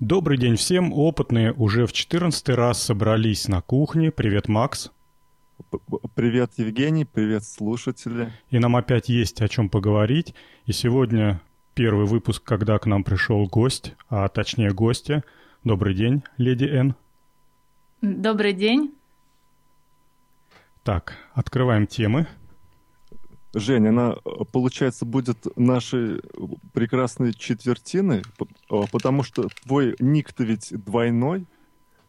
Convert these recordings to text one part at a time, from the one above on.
Добрый день всем. Опытные уже в 14 раз собрались на кухне. Привет, Макс. Привет, Евгений. Привет, слушатели. И нам опять есть о чем поговорить. И сегодня первый выпуск, когда к нам пришел гость, а точнее гостья. Добрый день, леди Н. Добрый день. Так, открываем темы. Женя, она, получается, будет нашей прекрасной четвертиной, потому что твой ник-то ведь двойной,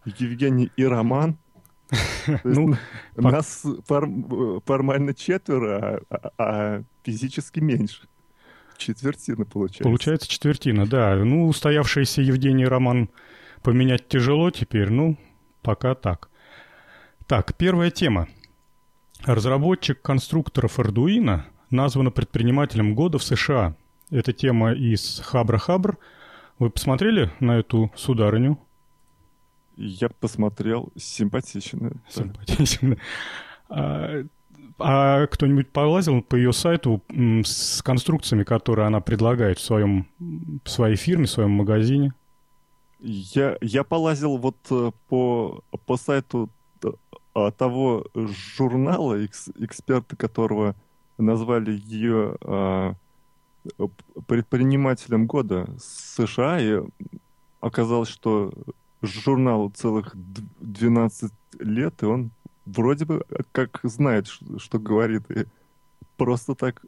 Евгений и Роман. Ну, нас формально четверо, а, а физически меньше. Четвертина получается. Получается четвертина, да. Ну, устоявшийся Евгений Роман поменять тяжело теперь, ну, пока так. Так, первая тема. Разработчик конструкторов Arduino названа предпринимателем года в США. Это тема из Хабра-Хабр. Вы посмотрели на эту сударыню? Я посмотрел. Симпатично. Симпатично. А, а кто-нибудь полазил по ее сайту с конструкциями, которые она предлагает в, своем, в своей фирме, в своем магазине? Я, я полазил вот э, по, по сайту а, того журнала, эксперты которого назвали ее а, предпринимателем года США, и оказалось, что журналу целых 12 лет, и он вроде бы как знает, что говорит, и просто так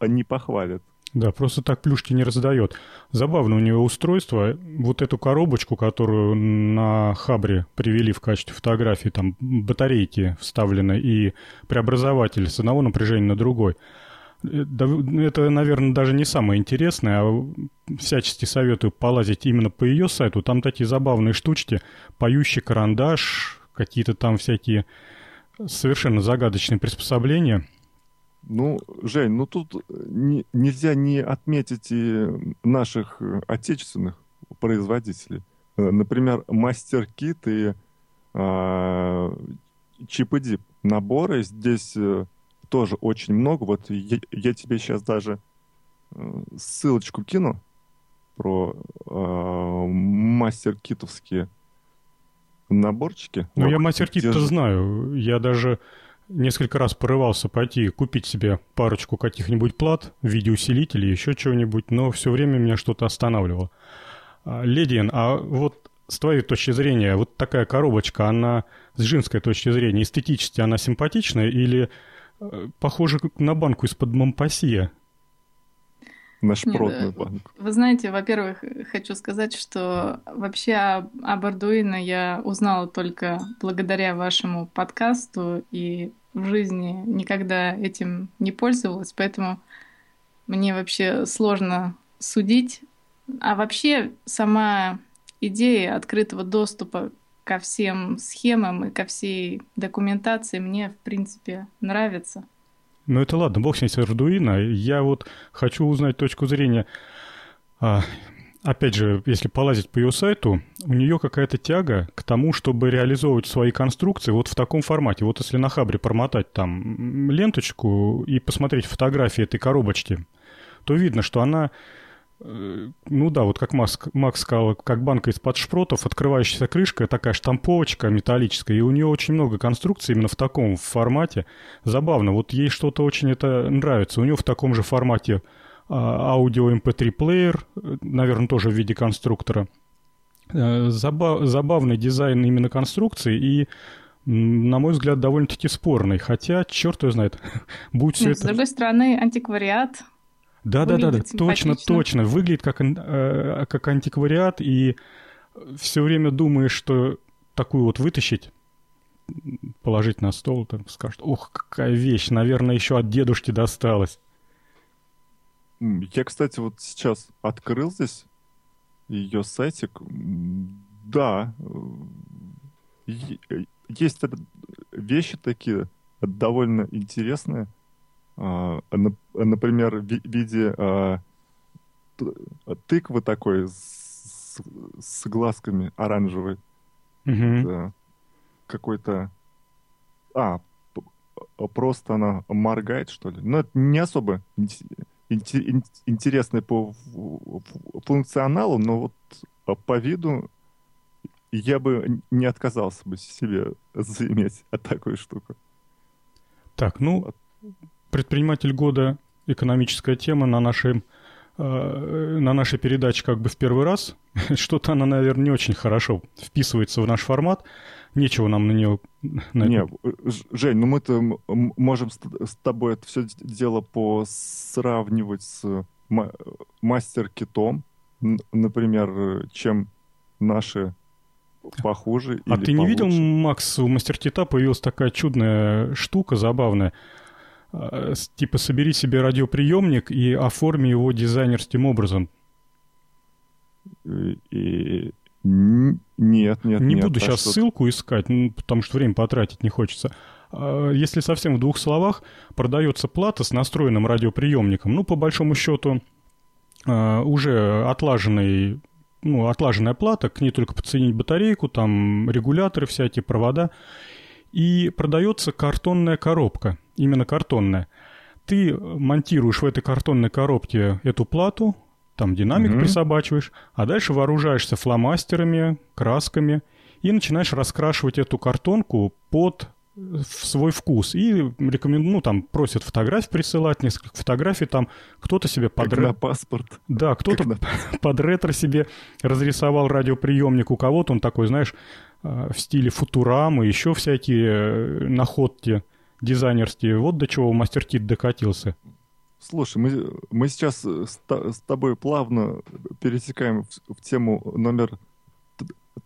не похвалит. Да, просто так плюшки не раздает. Забавно у него устройство. Вот эту коробочку, которую на Хабре привели в качестве фотографии, там батарейки вставлены и преобразователь с одного напряжения на другой. Э, это, наверное, даже не самое интересное, а всячески советую полазить именно по ее сайту. Там такие забавные штучки, поющий карандаш, какие-то там всякие совершенно загадочные приспособления – ну, Жень, ну тут не, нельзя не отметить и наших отечественных производителей. Э, например, Мастер Кит и э, Чип и Дип. Наборы здесь э, тоже очень много. Вот я, я тебе сейчас даже э, ссылочку кину про э, мастер китовские наборчики. Ну, вот, я мастер кит-то знаю. Я даже несколько раз порывался пойти купить себе парочку каких-нибудь плат в виде усилителей, еще чего-нибудь, но все время меня что-то останавливало. А, Ледиен, а вот с твоей точки зрения, вот такая коробочка, она с женской точки зрения эстетически она симпатичная или э, похожа на банку из-под Монпассия? На шпротную банку. Вы знаете, во-первых, хочу сказать, что вообще об Arduino я узнала только благодаря вашему подкасту и в жизни никогда этим не пользовалась, поэтому мне вообще сложно судить. А вообще сама идея открытого доступа ко всем схемам и ко всей документации мне, в принципе, нравится. Ну это ладно, бог с ней с Arduino. Я вот хочу узнать точку зрения. А, опять же, если полазить по ее сайту, у нее какая-то тяга к тому, чтобы реализовывать свои конструкции вот в таком формате. Вот если на Хабре промотать там ленточку и посмотреть фотографии этой коробочки, то видно, что она ну да, вот как Макс, Макс сказал, как банка из-под шпротов, открывающаяся крышка, такая штамповочка металлическая, и у нее очень много конструкций именно в таком формате. Забавно, вот ей что-то очень это нравится. У нее в таком же формате а, аудио MP3 эм плеер, э, наверное, тоже в виде конструктора. Э, забав, забавный дизайн именно конструкции и на мой взгляд, довольно-таки спорный. Хотя, черт его знает, будет все Нет, это... С другой стороны, антиквариат да, да, да, да, точно, точно. Выглядит как, э, как антиквариат, и все время думаешь, что такую вот вытащить, положить на стол, там скажут, ох, какая вещь, наверное, еще от дедушки досталась. Я, кстати, вот сейчас открыл здесь ее сайтик. Да, есть вещи такие довольно интересные. А, например, в виде а, тыквы такой с, с глазками оранжевой. Угу. Какой-то... А, просто она моргает, что ли? Но это не особо интересное по функционалу, но вот по виду я бы не отказался бы себе заиметь такую штуку. Так, ну, предприниматель года, экономическая тема на нашей, э, на нашей передаче как бы в первый раз. Что-то она, наверное, не очень хорошо вписывается в наш формат. Нечего нам на нее... На не, Жень, ну мы-то можем с, тобой это все дело посравнивать с мастер-китом, например, чем наши похуже. А ты не видел, Макс, у мастер-кита появилась такая чудная штука, забавная. А, типа собери себе радиоприемник и оформи его дизайнерским образом. И... Нет, нет, Не нет, буду сейчас что... ссылку искать, ну, потому что время потратить не хочется. А, если совсем в двух словах, продается плата с настроенным радиоприемником. Ну, по большому счету, а, уже отлаженный ну, отлаженная плата, к ней только подсоединить батарейку, там регуляторы всякие, провода. И продается картонная коробка, именно картонная. Ты монтируешь в этой картонной коробке эту плату, там динамик mm-hmm. присобачиваешь, а дальше вооружаешься фломастерами, красками и начинаешь раскрашивать эту картонку под в свой вкус. И рекомендую, ну, там, просят фотографии присылать, несколько фотографий, там, кто-то себе под... Как на паспорт. Да, кто-то на... под ретро себе разрисовал радиоприемник, у кого-то он такой, знаешь, э, в стиле футурамы, еще всякие э, находки дизайнерские. Вот до чего мастер Кит докатился. Слушай, мы, мы сейчас с, с тобой плавно пересекаем в, в тему номер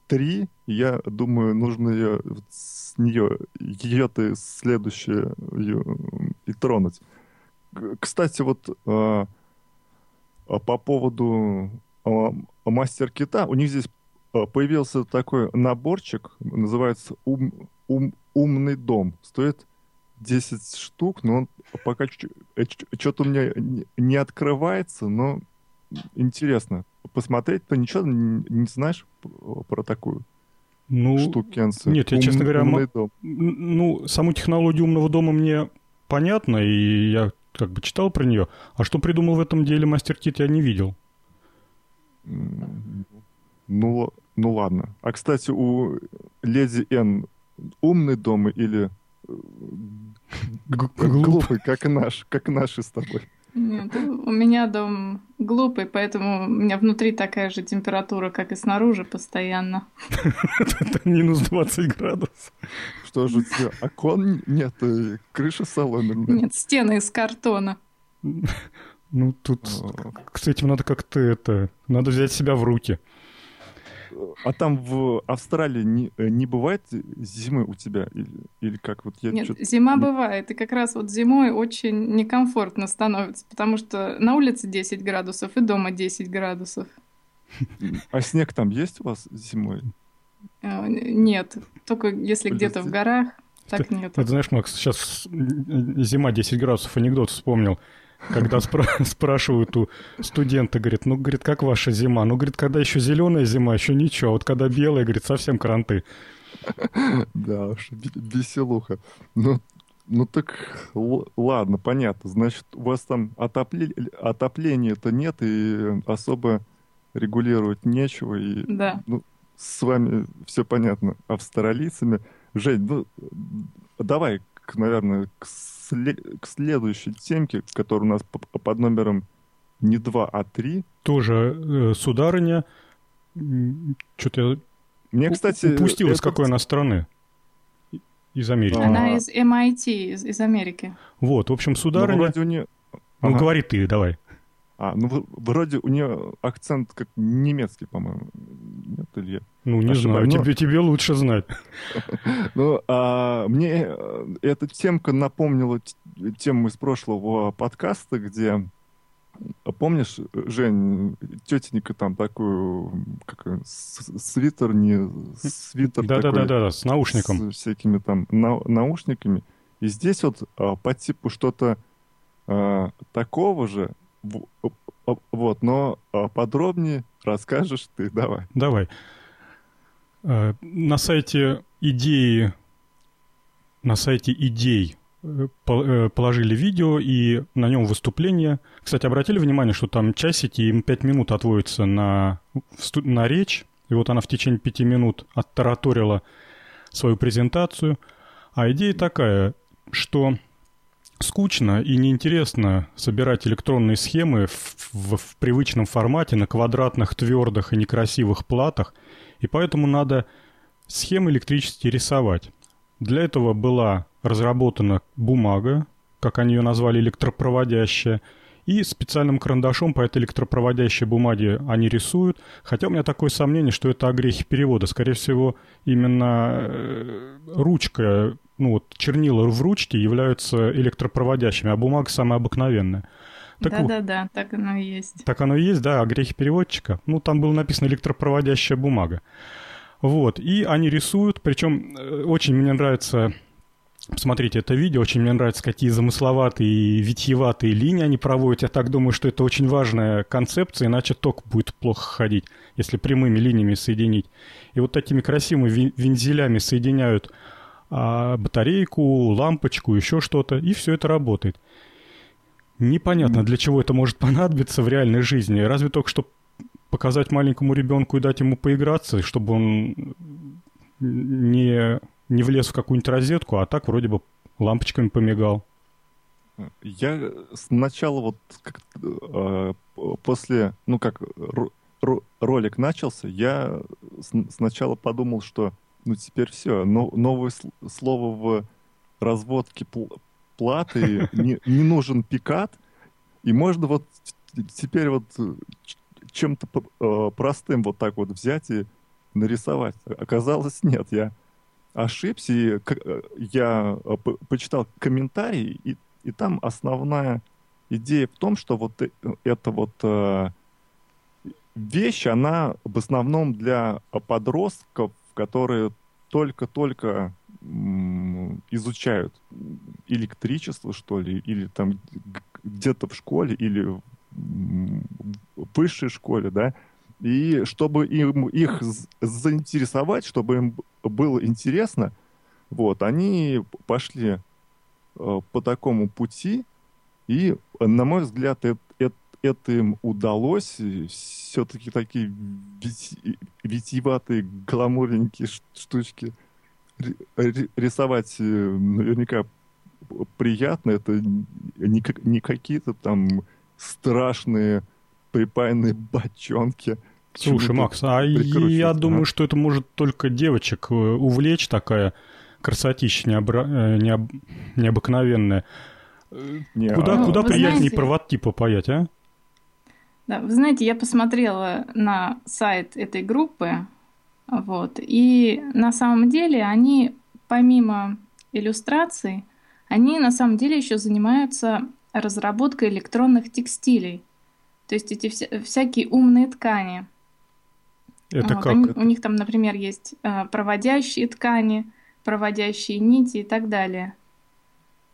три. Я думаю, нужно ее нее, ее ты следующее и тронуть. Кстати, вот э, по поводу э, мастер-кита, у них здесь появился такой наборчик, называется ум, ум, «Умный дом». Стоит 10 штук, но он пока что-то у меня не открывается, но интересно. Посмотреть-то ничего не знаешь про такую? ну, штукенцы. Нет, я, Ум, честно говоря, м- ну, саму технологию умного дома мне понятно, и я как бы читал про нее. А что придумал в этом деле мастер Кит, я не видел. Ну, ну ладно. А, кстати, у Леди Н умный дом или э, глупый, как наш, как наши с тобой? Нет, у меня дом глупый, поэтому у меня внутри такая же температура, как и снаружи постоянно. Это минус 20 градусов. Что же у тебя, окон нет, э, крыша соломенная? Нет, стены из картона. Ну, тут с этим надо как-то это... Надо взять себя в руки. А там в Австралии не, не бывает зимы у тебя? Или, или как вот я Нет, зима бывает. И как раз вот зимой очень некомфортно становится, потому что на улице 10 градусов и дома 10 градусов. А снег там есть у вас зимой? Э, нет, только если где-то в горах, так нет. Ты знаешь, Макс, сейчас зима 10 градусов, анекдот вспомнил. Когда спра- спрашивают у студента, говорит, ну, говорит, как ваша зима? Ну, говорит, когда еще зеленая зима, еще ничего, а вот когда белая, говорит, совсем кранты. Да уж, веселуха. Ну, ну так, ладно, понятно. Значит, у вас там отопле... отопления-то нет, и особо регулировать нечего. И, да. Ну, с вами все понятно. Австралийцами. Жень, ну, давай, наверное, к к следующей темке, которая у нас под номером не 2, а 3. Тоже э, сударыня. Что-то я Мне, кстати, упустил, из какой она страны. Из Америки. Она а... из MIT, из, из Америки. Вот, в общем, сударыня... Ну, вроде у нее... Ну, ага. говори ты, давай. А, ну вроде у нее акцент как немецкий, по-моему. Нет, Илья? Ну, не Ошибаюсь. знаю, тебе, тебе лучше знать. Ну, а, мне э, эта темка напомнила тему из прошлого подкаста, где Помнишь, Жень, тетенька там такую, как свитер, не свитер да, такой, да, да, да, с наушником. С всякими там на, наушниками. И здесь вот а, по типу что-то а, такого же, вот, но а, подробнее расскажешь ты, давай. Давай. А, на сайте идеи, на сайте идей положили видео и на нем выступление. Кстати, обратили внимание, что там часики, им 5 минут отводится на, на речь. И вот она в течение 5 минут оттараторила свою презентацию. А идея такая, что скучно и неинтересно собирать электронные схемы в, в, в привычном формате на квадратных, твердых и некрасивых платах, и поэтому надо схемы электрические рисовать. Для этого была разработана бумага, как они ее назвали, электропроводящая, и специальным карандашом по этой электропроводящей бумаге они рисуют. Хотя у меня такое сомнение, что это огрехи перевода. Скорее всего, именно э, ручка, ну вот чернила в ручке являются электропроводящими, а бумага самая обыкновенная. Да-да-да, так оно и есть. Так оно и есть, да, огрехи переводчика. Ну, там было написано электропроводящая бумага. Вот, и они рисуют, причем э, очень мне нравится Посмотрите это видео, очень мне нравится, какие замысловатые и витьеватые линии они проводят. Я так думаю, что это очень важная концепция, иначе ток будет плохо ходить, если прямыми линиями соединить. И вот такими красивыми вензелями соединяют а, батарейку, лампочку, еще что-то, и все это работает. Непонятно, для чего это может понадобиться в реальной жизни. Разве только, чтобы показать маленькому ребенку и дать ему поиграться, чтобы он не не влез в какую-нибудь розетку, а так вроде бы лампочками помигал. Я сначала вот как, э, после, ну как р, ролик начался, я сначала подумал, что ну теперь все, но, новое слово в разводке пл платы, не, не нужен пикат, и можно вот теперь вот чем-то э, простым вот так вот взять и нарисовать. Оказалось, нет, я ошибся, и э, я э, почитал комментарии, и, и там основная идея в том, что вот э, эта вот вещь, она в основном для подростков, которые только-только изучают электричество, что ли, или там где-то в школе, или в высшей школе, да, и чтобы им, их заинтересовать, чтобы им было интересно, вот, они пошли э, по такому пути, и, на мой взгляд, это, это, им удалось. Все-таки такие витиеватые, гламурненькие штучки рисовать э, наверняка приятно. Это не, не какие-то там страшные припаянные бочонки. Слушай, Макс, а я думаю, что это может только девочек э, увлечь такая красотища необра... Э, необ... необыкновенная. Не, куда а... куда приятнее знаете... проводки попаять, а? Да, вы знаете, я посмотрела на сайт этой группы, вот, и на самом деле они, помимо иллюстраций, они на самом деле еще занимаются разработкой электронных текстилей. То есть эти вся, всякие умные ткани. Это вот. как? Они, У них там, например, есть э, проводящие ткани, проводящие нити и так далее.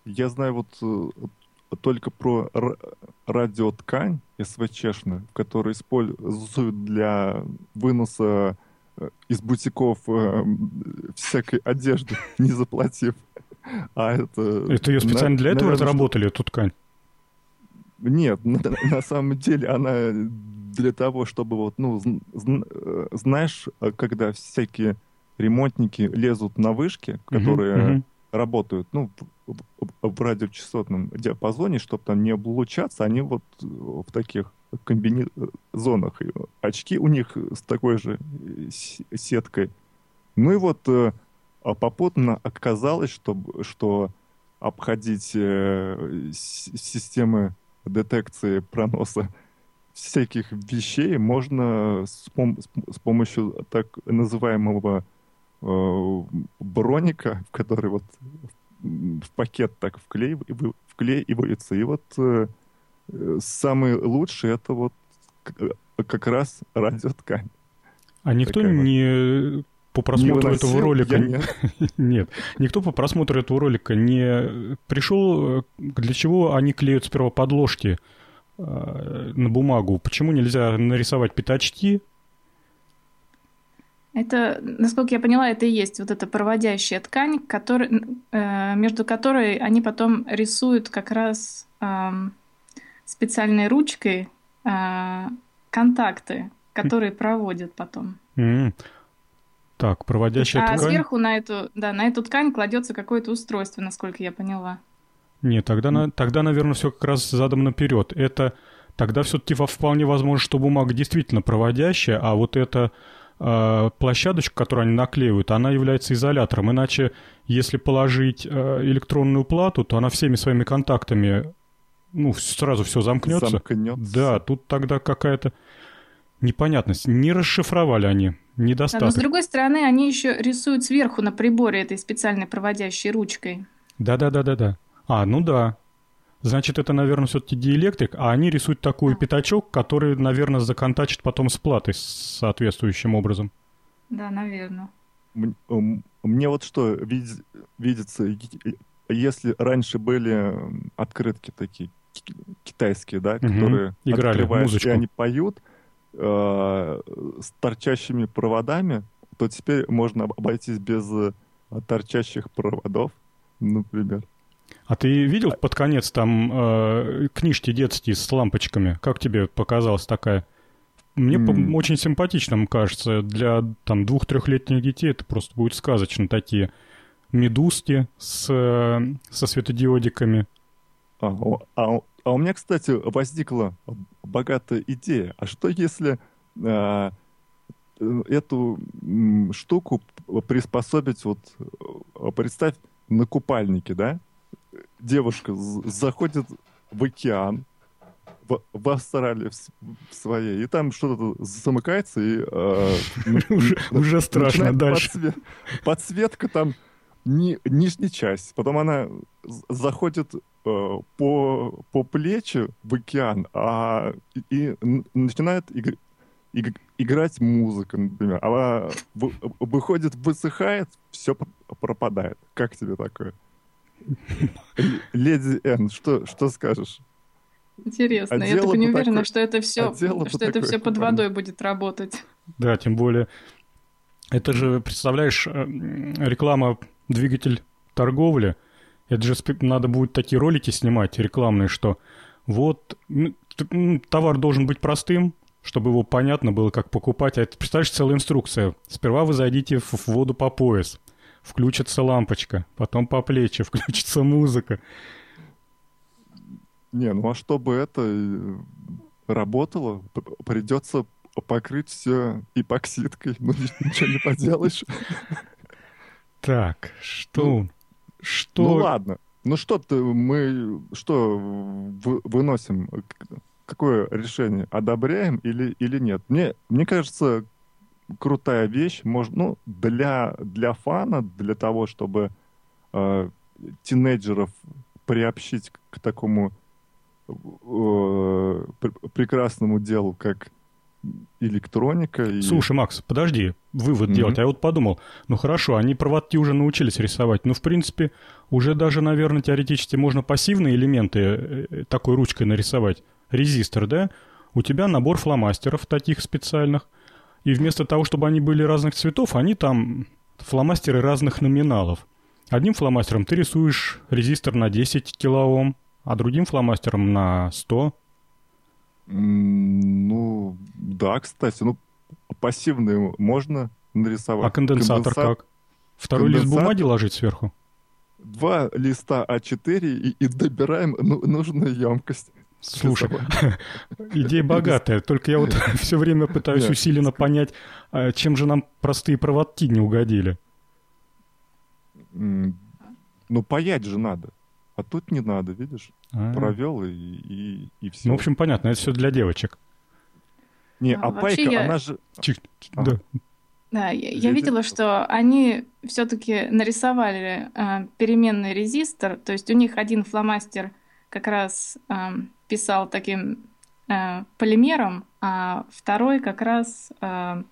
Я знаю вот э, только про радиоткань СВЧшную, которую используют для выноса э, из бутиков э, всякой одежды, не заплатив. А это... Это ее специально для этого разработали, эту ткань? Нет, на, на самом деле она для того, чтобы вот, ну, э, знаешь, э, когда всякие ремонтники лезут на вышки, которые. Работают, ну, в, радиочастотном диапазоне, чтобы там не облучаться, они вот в таких комбинезонах. Очки у них с такой же сеткой. Ну и вот а попутно оказалось, что, что обходить э, системы детекции проноса всяких вещей можно с, пом- с помощью так называемого э, броника, который вот в пакет так вклеив, вклеивается. И вот э, самый лучший это вот как раз радиоткань. А никто Такая не по просмотру не этого ролика... Нет. нет. Никто по просмотру этого ролика не пришел... Э, для чего они клеют сперва подложки э, на бумагу? Почему нельзя нарисовать пятачки? Это, насколько я поняла, это и есть вот эта проводящая ткань, который, э, между которой они потом рисуют как раз специальной ручкой э, контакты, которые проводят потом. Mm. Так, проводящая а ткань. А сверху на эту, да, на эту ткань кладется какое-то устройство, насколько я поняла. Нет, тогда, mm. тогда, наверное, все как раз задом наперед. Это тогда все-таки вполне возможно, что бумага действительно проводящая, а вот эта э, площадочка, которую они наклеивают, она является изолятором. Иначе, если положить э, электронную плату, то она всеми своими контактами ну, сразу все замкнется. Замкнется. Да, тут тогда какая-то непонятность. Не расшифровали они, недостаток. Да, но с другой стороны, они еще рисуют сверху на приборе этой специальной проводящей ручкой. Да-да-да-да-да. А, ну да. Значит, это, наверное, все-таки диэлектрик, а они рисуют такой а. пятачок, который, наверное, законтачит потом с платой соответствующим образом. Да, наверное. Мне вот что видится, если раньше были открытки такие китайские, да, угу. которые играли музычку. и они поют э, с торчащими проводами, то теперь можно обойтись без э, торчащих проводов, например. А ты видел под конец там э, книжки детские с лампочками? Как тебе показалась такая? Мне mm. очень симпатично, кажется. Для там двух-трехлетних детей это просто будет сказочно такие медузки с, со светодиодиками. А, а, а у меня, кстати, возникла богатая идея. А что если э, эту штуку приспособить, вот представь, на купальнике, да? Девушка заходит в океан, в, в Австралии в своей, и там что-то замыкается, и... Э, уже страшно дальше. Подсветка там ни, нижняя часть. Потом она заходит э, по, по плечи в океан, а, и, и начинает иг, иг, играть музыка, например. Она в, выходит, высыхает, все пропадает. Как тебе такое? Леди Н, что, что скажешь? Интересно, а я так не уверена, такой... что это все, а что это все под водой будет работать. Да, тем более. Это же, представляешь, э, реклама двигатель торговли, это же надо будет такие ролики снимать рекламные, что вот товар должен быть простым, чтобы его понятно было, как покупать. А это, представляешь, целая инструкция. Сперва вы зайдите в воду по пояс, включится лампочка, потом по плечи, включится музыка. Не, ну а чтобы это э, работало, придется покрыть все эпоксидкой. Ну, ничего не поделаешь. Так, что... Ну, что... Ну ладно. Ну что ты, мы что выносим? Какое решение? Одобряем или, или нет? Мне, мне кажется, крутая вещь. Может, ну, для, для фана, для того, чтобы э, тинейджеров приобщить к такому э, прекрасному делу, как электроника. И... Слушай, Макс, подожди, вывод mm-hmm. делать. А я вот подумал, ну хорошо, они проводки уже научились рисовать. Ну, в принципе, уже даже, наверное, теоретически можно пассивные элементы э, э, такой ручкой нарисовать. Резистор, да? У тебя набор фломастеров таких специальных. И вместо того, чтобы они были разных цветов, они там фломастеры разных номиналов. Одним фломастером ты рисуешь резистор на 10 килоом, а другим фломастером на 100. Ну, да, кстати, ну, пассивные можно нарисовать. А конденсатор Конденсат... как? Второй конденсатор... лист бумаги ложить сверху? Два листа А4 и, и добираем ну, нужную емкость. Слушай, идея богатая, только я вот все время пытаюсь усиленно понять, а чем же нам простые проводки не угодили. Ну, паять же надо. А тут не надо, видишь? А-а-а. Провел и, и, и все. Ну, в общем, понятно, это все для девочек. Не, а, а пайка, я... она же... Чик, ага. Да. Да, я, я видела, что они все-таки нарисовали э, переменный резистор, то есть у них один фломастер как раз э, писал таким э, полимером, а второй как раз э,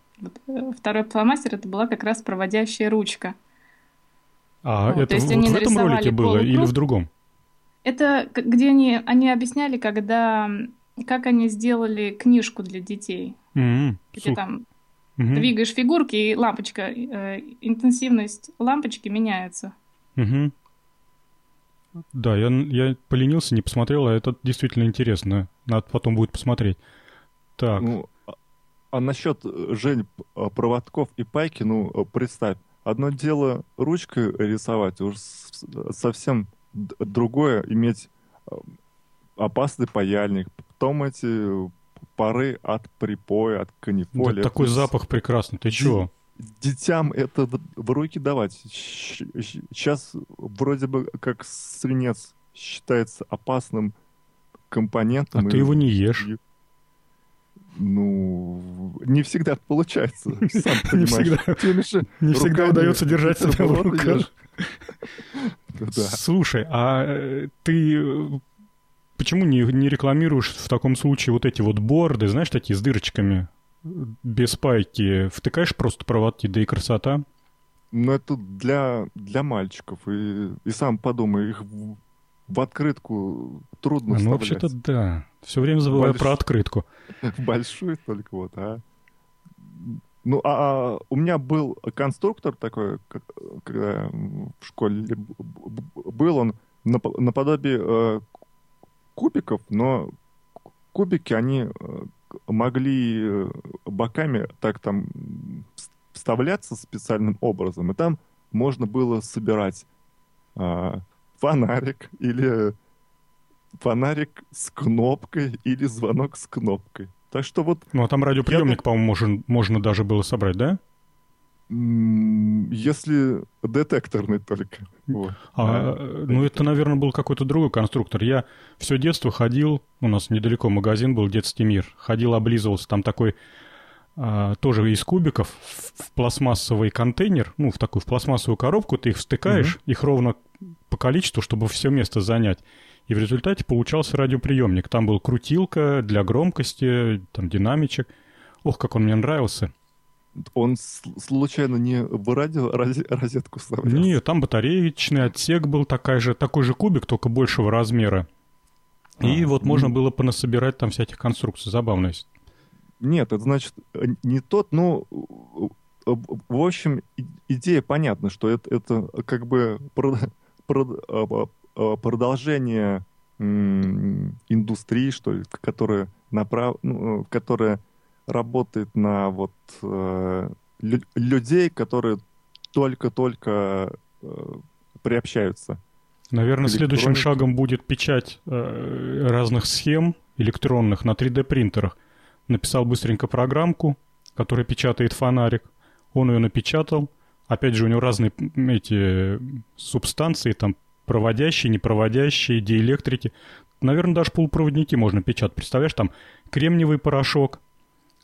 второй фломастер это была как раз проводящая ручка. А вот, это вот в этом ролике было полукруг. или в другом? Это где они, они объясняли, когда как они сделали книжку для детей. Mm-hmm. Где там Угу. Двигаешь фигурки, и лампочка, э, интенсивность лампочки меняется. Угу. Да, я, я поленился, не посмотрел, а это действительно интересно. Надо потом будет посмотреть. Так. Ну, а, а насчет, э, Жень, а, проводков и пайки, ну, э, представь, одно дело ручкой рисовать, уж совсем другое иметь э, опасный паяльник, потом эти пары от припоя, от канифоли. Да, такой запах прекрасный, ты чего? Детям это в руки давать. Сейчас вроде бы как свинец считается опасным компонентом. А ты его не ешь. Ну, не всегда получается, сам Не всегда, не всегда удается держать себя в руках. Слушай, а э, ты э, почему не, не рекламируешь в таком случае вот эти вот борды, знаешь, такие с дырочками, без пайки? Втыкаешь просто проводки, да и красота. Ну, это для, для мальчиков. И, и сам подумай, их в, в открытку трудно Ну, вообще-то да. Все время забываю Больш... про открытку. Большую только вот, а. Ну, а, а у меня был конструктор такой, когда в школе был он наподобие э, кубиков, но кубики, они э, могли э, боками так там вставляться специальным образом, и там можно было собирать э, фонарик или фонарик с кнопкой или звонок с кнопкой. Так что вот... Ну, а там радиоприемник, я... по-моему, можно, можно даже было собрать, да? Если детекторный только. Вот. А, а, ну, это, наверное, был какой-то другой конструктор. Я все детство ходил, у нас недалеко магазин был «Детский мир», ходил, облизывался, там такой а, тоже из кубиков в, в пластмассовый контейнер, ну, в такую в пластмассовую коробку, ты их встыкаешь, угу. их ровно по количеству, чтобы все место занять. И в результате получался радиоприемник. Там был крутилка для громкости, там динамичек. Ох, как он мне нравился. Он случайно не в радио розетку вставлял? Нет, там батареечный отсек был такой же, такой же кубик, только большего размера. И а, вот можно ну... было понасобирать там всяких конструкций. Забавно. Нет, это значит э, не тот, ну, в общем, идея понятна, что это, это как бы а, Э, продолжение индустрии, что ли, которая, направ... ну, которая работает на вот э, лю- людей, которые только-только э, приобщаются. Наверное, следующим шагом будет печать э, разных схем электронных на 3D-принтерах. Написал быстренько программку, которая печатает фонарик. Он ее напечатал. Опять же, у него разные эти субстанции, там проводящие, непроводящие, диэлектрики. Наверное, даже полупроводники можно печатать. Представляешь, там кремниевый порошок,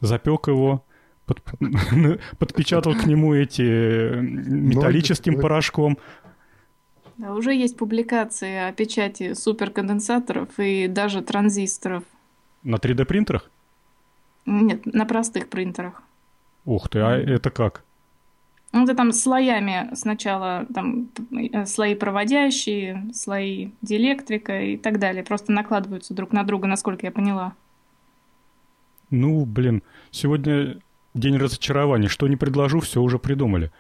запек его, под, подпечатал к нему эти э, металлическим порошком. Да, уже есть публикации о печати суперконденсаторов и даже транзисторов. На 3D принтерах? Нет, на простых принтерах. Ух ты, а это как? Ну, это там слоями сначала там э, слои проводящие, слои диэлектрика и так далее. Просто накладываются друг на друга, насколько я поняла. Ну, блин, сегодня день разочарований. Что не предложу, все уже придумали.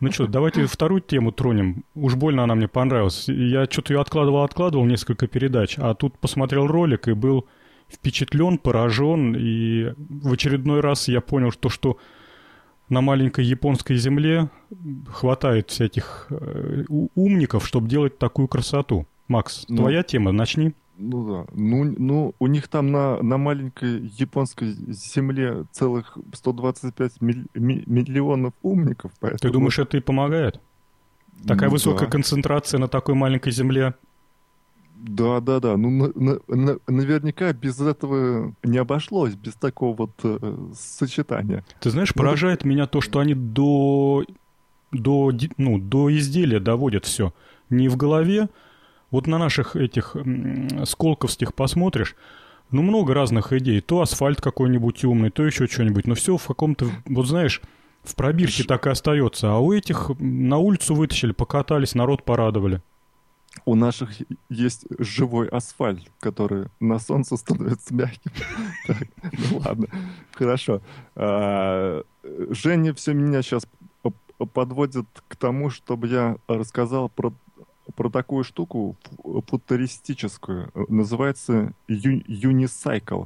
Ну что, давайте вторую тему тронем. Уж больно она мне понравилась. Я что-то ее откладывал, откладывал несколько передач, а тут посмотрел ролик и был впечатлен, поражен. И в очередной раз я понял, что, что на маленькой японской земле хватает всяких э, умников, чтобы делать такую красоту. Макс, ну, твоя тема, начни. Ну да. Ну, ну, у них там на, на маленькой японской земле целых 125 милли, миллионов умников. Поэтому... Ты думаешь, это и помогает? Такая ну, высокая да. концентрация на такой маленькой земле да, да, да. Ну, на, на, на, наверняка без этого не обошлось, без такого вот э, сочетания. Ты знаешь, ну, поражает ну, меня то, что они до, до, ну, до изделия доводят все. Не в голове. Вот на наших этих сколковских посмотришь, ну, много разных идей. То асфальт какой-нибудь умный, то еще что-нибудь. Но все в каком-то, вот знаешь, в пробирке так и остается. А у этих на улицу вытащили, покатались, народ порадовали. у наших есть живой асфальт, который на солнце становится мягким. Так, ну ладно, хорошо. А, Женя все меня сейчас подводит к тому, чтобы я рассказал про, про такую штуку футуристическую. Называется юнисайкл.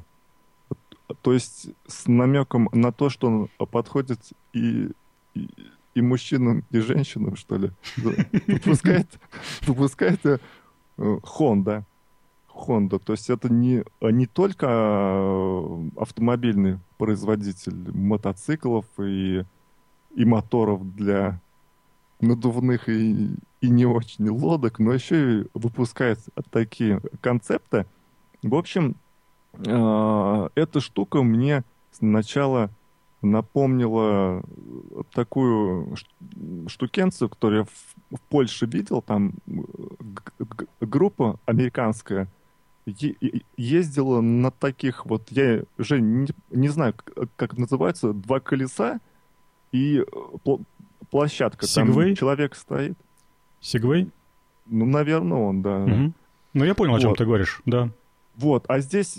То есть с намеком на то, что он подходит и, и и мужчинам, и женщинам, что ли, выпускает, выпускает э, Honda. Honda. То есть это не, не только э, автомобильный производитель мотоциклов и, и моторов для надувных и, и не очень лодок, но еще и выпускает такие концепты. В общем, э, эта штука мне сначала напомнила такую штукенцию, которую я в, в Польше видел. Там группа американская ездила на таких вот, я уже не, не знаю, как называется, два колеса и площадка. Сигвей? Там человек стоит. Сигвей? Ну, наверное, он, да. Угу. Ну, я понял, о чем вот. ты говоришь, да. Вот, а здесь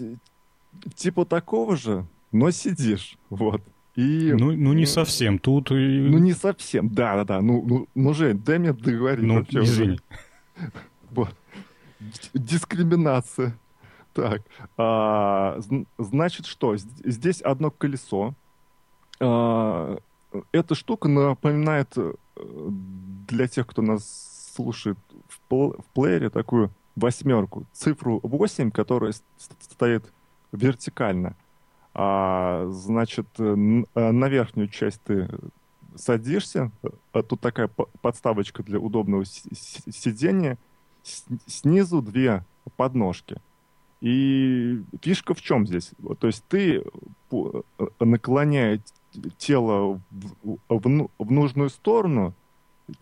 типа такого же, но сидишь, вот. И, ну, ну, не совсем. Тут и... Ну, не совсем. Да, да, да. Ну, ну, ну Жень, дай мне договорить. Ну, вообще, извини. Вот. Дискриминация. Так. А, значит, что? Здесь одно колесо. А, эта штука напоминает э, для тех, кто нас слушает в, пл в плеере, такую восьмерку. Цифру 8, которая стоит вертикально. А, значит, э, э, на верхнюю часть ты садишься, а тут такая подставочка для удобного сидения, снизу две подножки. И фишка в чем здесь? То есть ты, наклоняя тело в, в, в нужную сторону,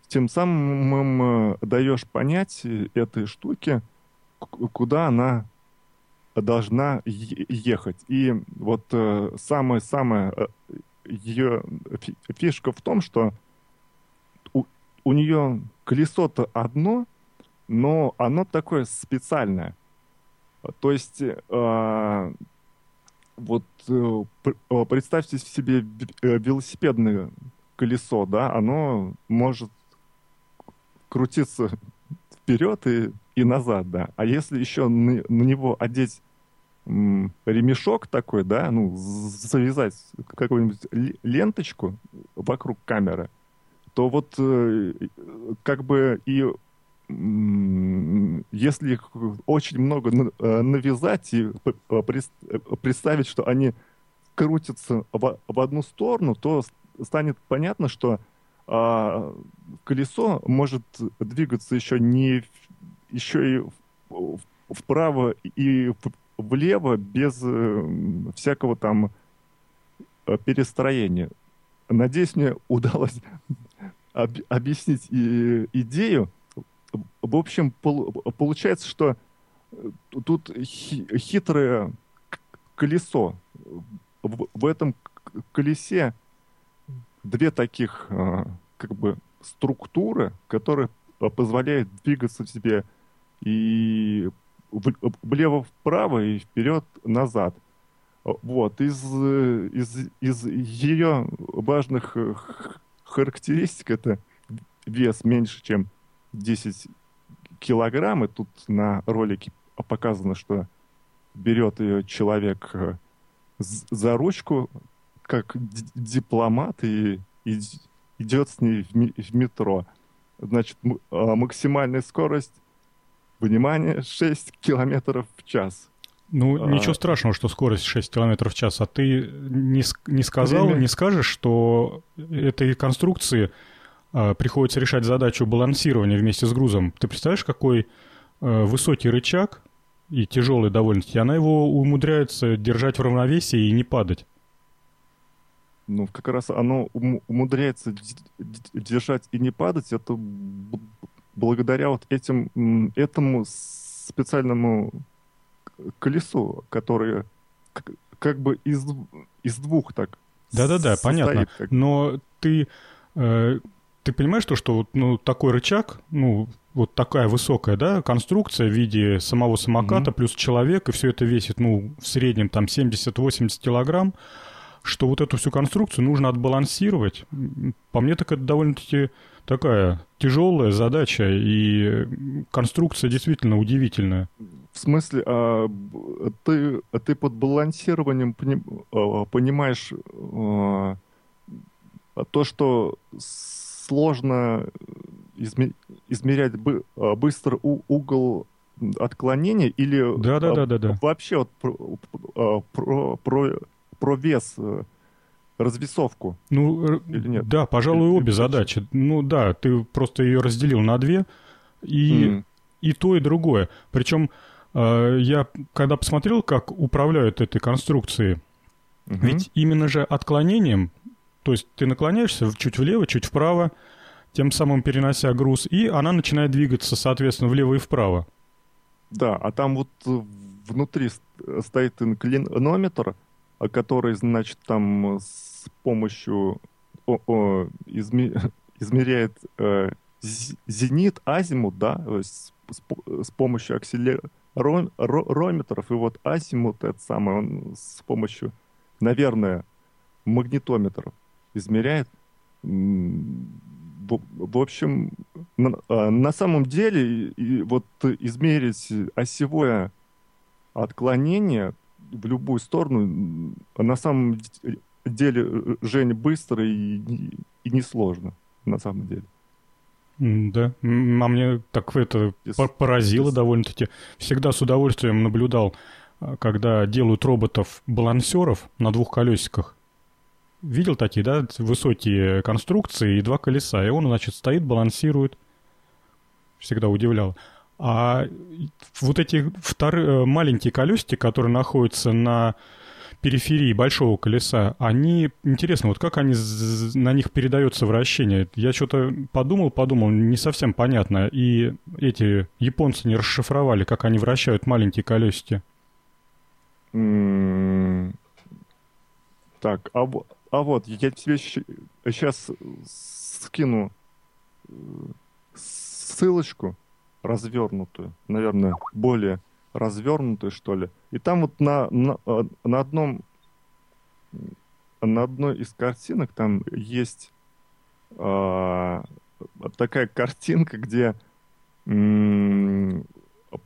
тем самым даешь понять этой штуке, куда она должна ехать. И вот э, самая-самая э, ее фишка в том, что у, у нее колесо-то одно, но оно такое специальное. То есть э, вот э, э представьте себе велосипедное колесо, да, оно может крутиться вперед и и назад, да. А если еще на, на него одеть м, ремешок такой, да, ну, завязать какую-нибудь ленточку вокруг камеры, то вот э, как бы и если их очень много э, навязать и представить, что они крутятся в одну сторону, то станет понятно, что а, колесо может двигаться еще не еще и вправо и влево без э, всякого там э, перестроения. Надеюсь, мне удалось об, объяснить и, идею. В общем, пол, получается, что э, тут хитрое колесо. В, в этом колесе две таких как бы структуры, которые позволяют двигаться себе и влево-вправо и вперед-назад. Вот. Из, из, из ее важных характеристик это вес меньше, чем 10 килограмм. И тут на ролике показано, что берет ее человек э, за ручку, как дипломат, и, и идет с ней в метро. Значит, а, максимальная скорость Внимание, 6 километров в час. Ну, а... ничего страшного, что скорость 6 километров в час. А ты не, не сказал, Время... не скажешь, что этой конструкции а, приходится решать задачу балансирования вместе с грузом. Ты представляешь, какой а, высокий рычаг и тяжелый довольно-таки, она его умудряется держать в равновесии и не падать. Ну, как раз оно умудряется держать и не падать, это благодаря вот этим, этому специальному колесу, которое как бы из, из двух так Да-да-да, понятно. Как... Но ты э, ты понимаешь то, что вот, ну, такой рычаг, ну, вот такая высокая, да, конструкция в виде самого самоката mm-hmm. плюс человек, и все это весит, ну, в среднем там 70-80 килограмм, что вот эту всю конструкцию нужно отбалансировать. По мне так это довольно-таки такая тяжелая задача, и конструкция действительно удивительная. В смысле, а, ты, ты под балансированием а, понимаешь а, то, что сложно измерять а, быстро угол отклонения или да, да, да, да, да. вообще вот про, про, про, про вес э, развесовку. Ну, или нет? Да, пожалуй, или, обе задачи. Ну да, ты просто ее разделил на две, и, mm. и то, и другое. Причем э, я, когда посмотрел, как управляют этой конструкцией, mm-hmm. ведь именно же отклонением, то есть ты наклоняешься чуть влево, чуть вправо, тем самым перенося груз, и она начинает двигаться, соответственно, влево и вправо. Да, а там вот внутри стоит инклинометр, который, значит, там с помощью изме, измеряет э, зенит, азимут, да, с, с, с помощью акселерометров, и вот азимут, это самое, он с помощью, наверное, магнитометров измеряет. В, в общем, на, а, на самом деле, и, вот измерить осевое отклонение в любую сторону на самом деле, э, Жень, быстро и, и несложно, на самом деле. Да, а мне так это поразило yes. довольно-таки. Всегда с удовольствием наблюдал, а, когда делают роботов-балансеров на двух колесиках. Видел такие, да, высокие конструкции и два колеса, и он, значит, стоит, балансирует. Всегда удивлял. А вот эти вторые, э, маленькие колесики, которые находятся на периферии большого колеса, они, интересно, вот как они, на них передается вращение? Я что-то подумал, подумал, не совсем понятно. И эти японцы не расшифровали, как они вращают маленькие колесики. Так, а, а вот, я тебе сейчас скину э, ссылочку развернутую, наверное, более развернутую, что ли. И там вот на, на, э, на одном на одной из картинок там есть э, такая картинка, где м-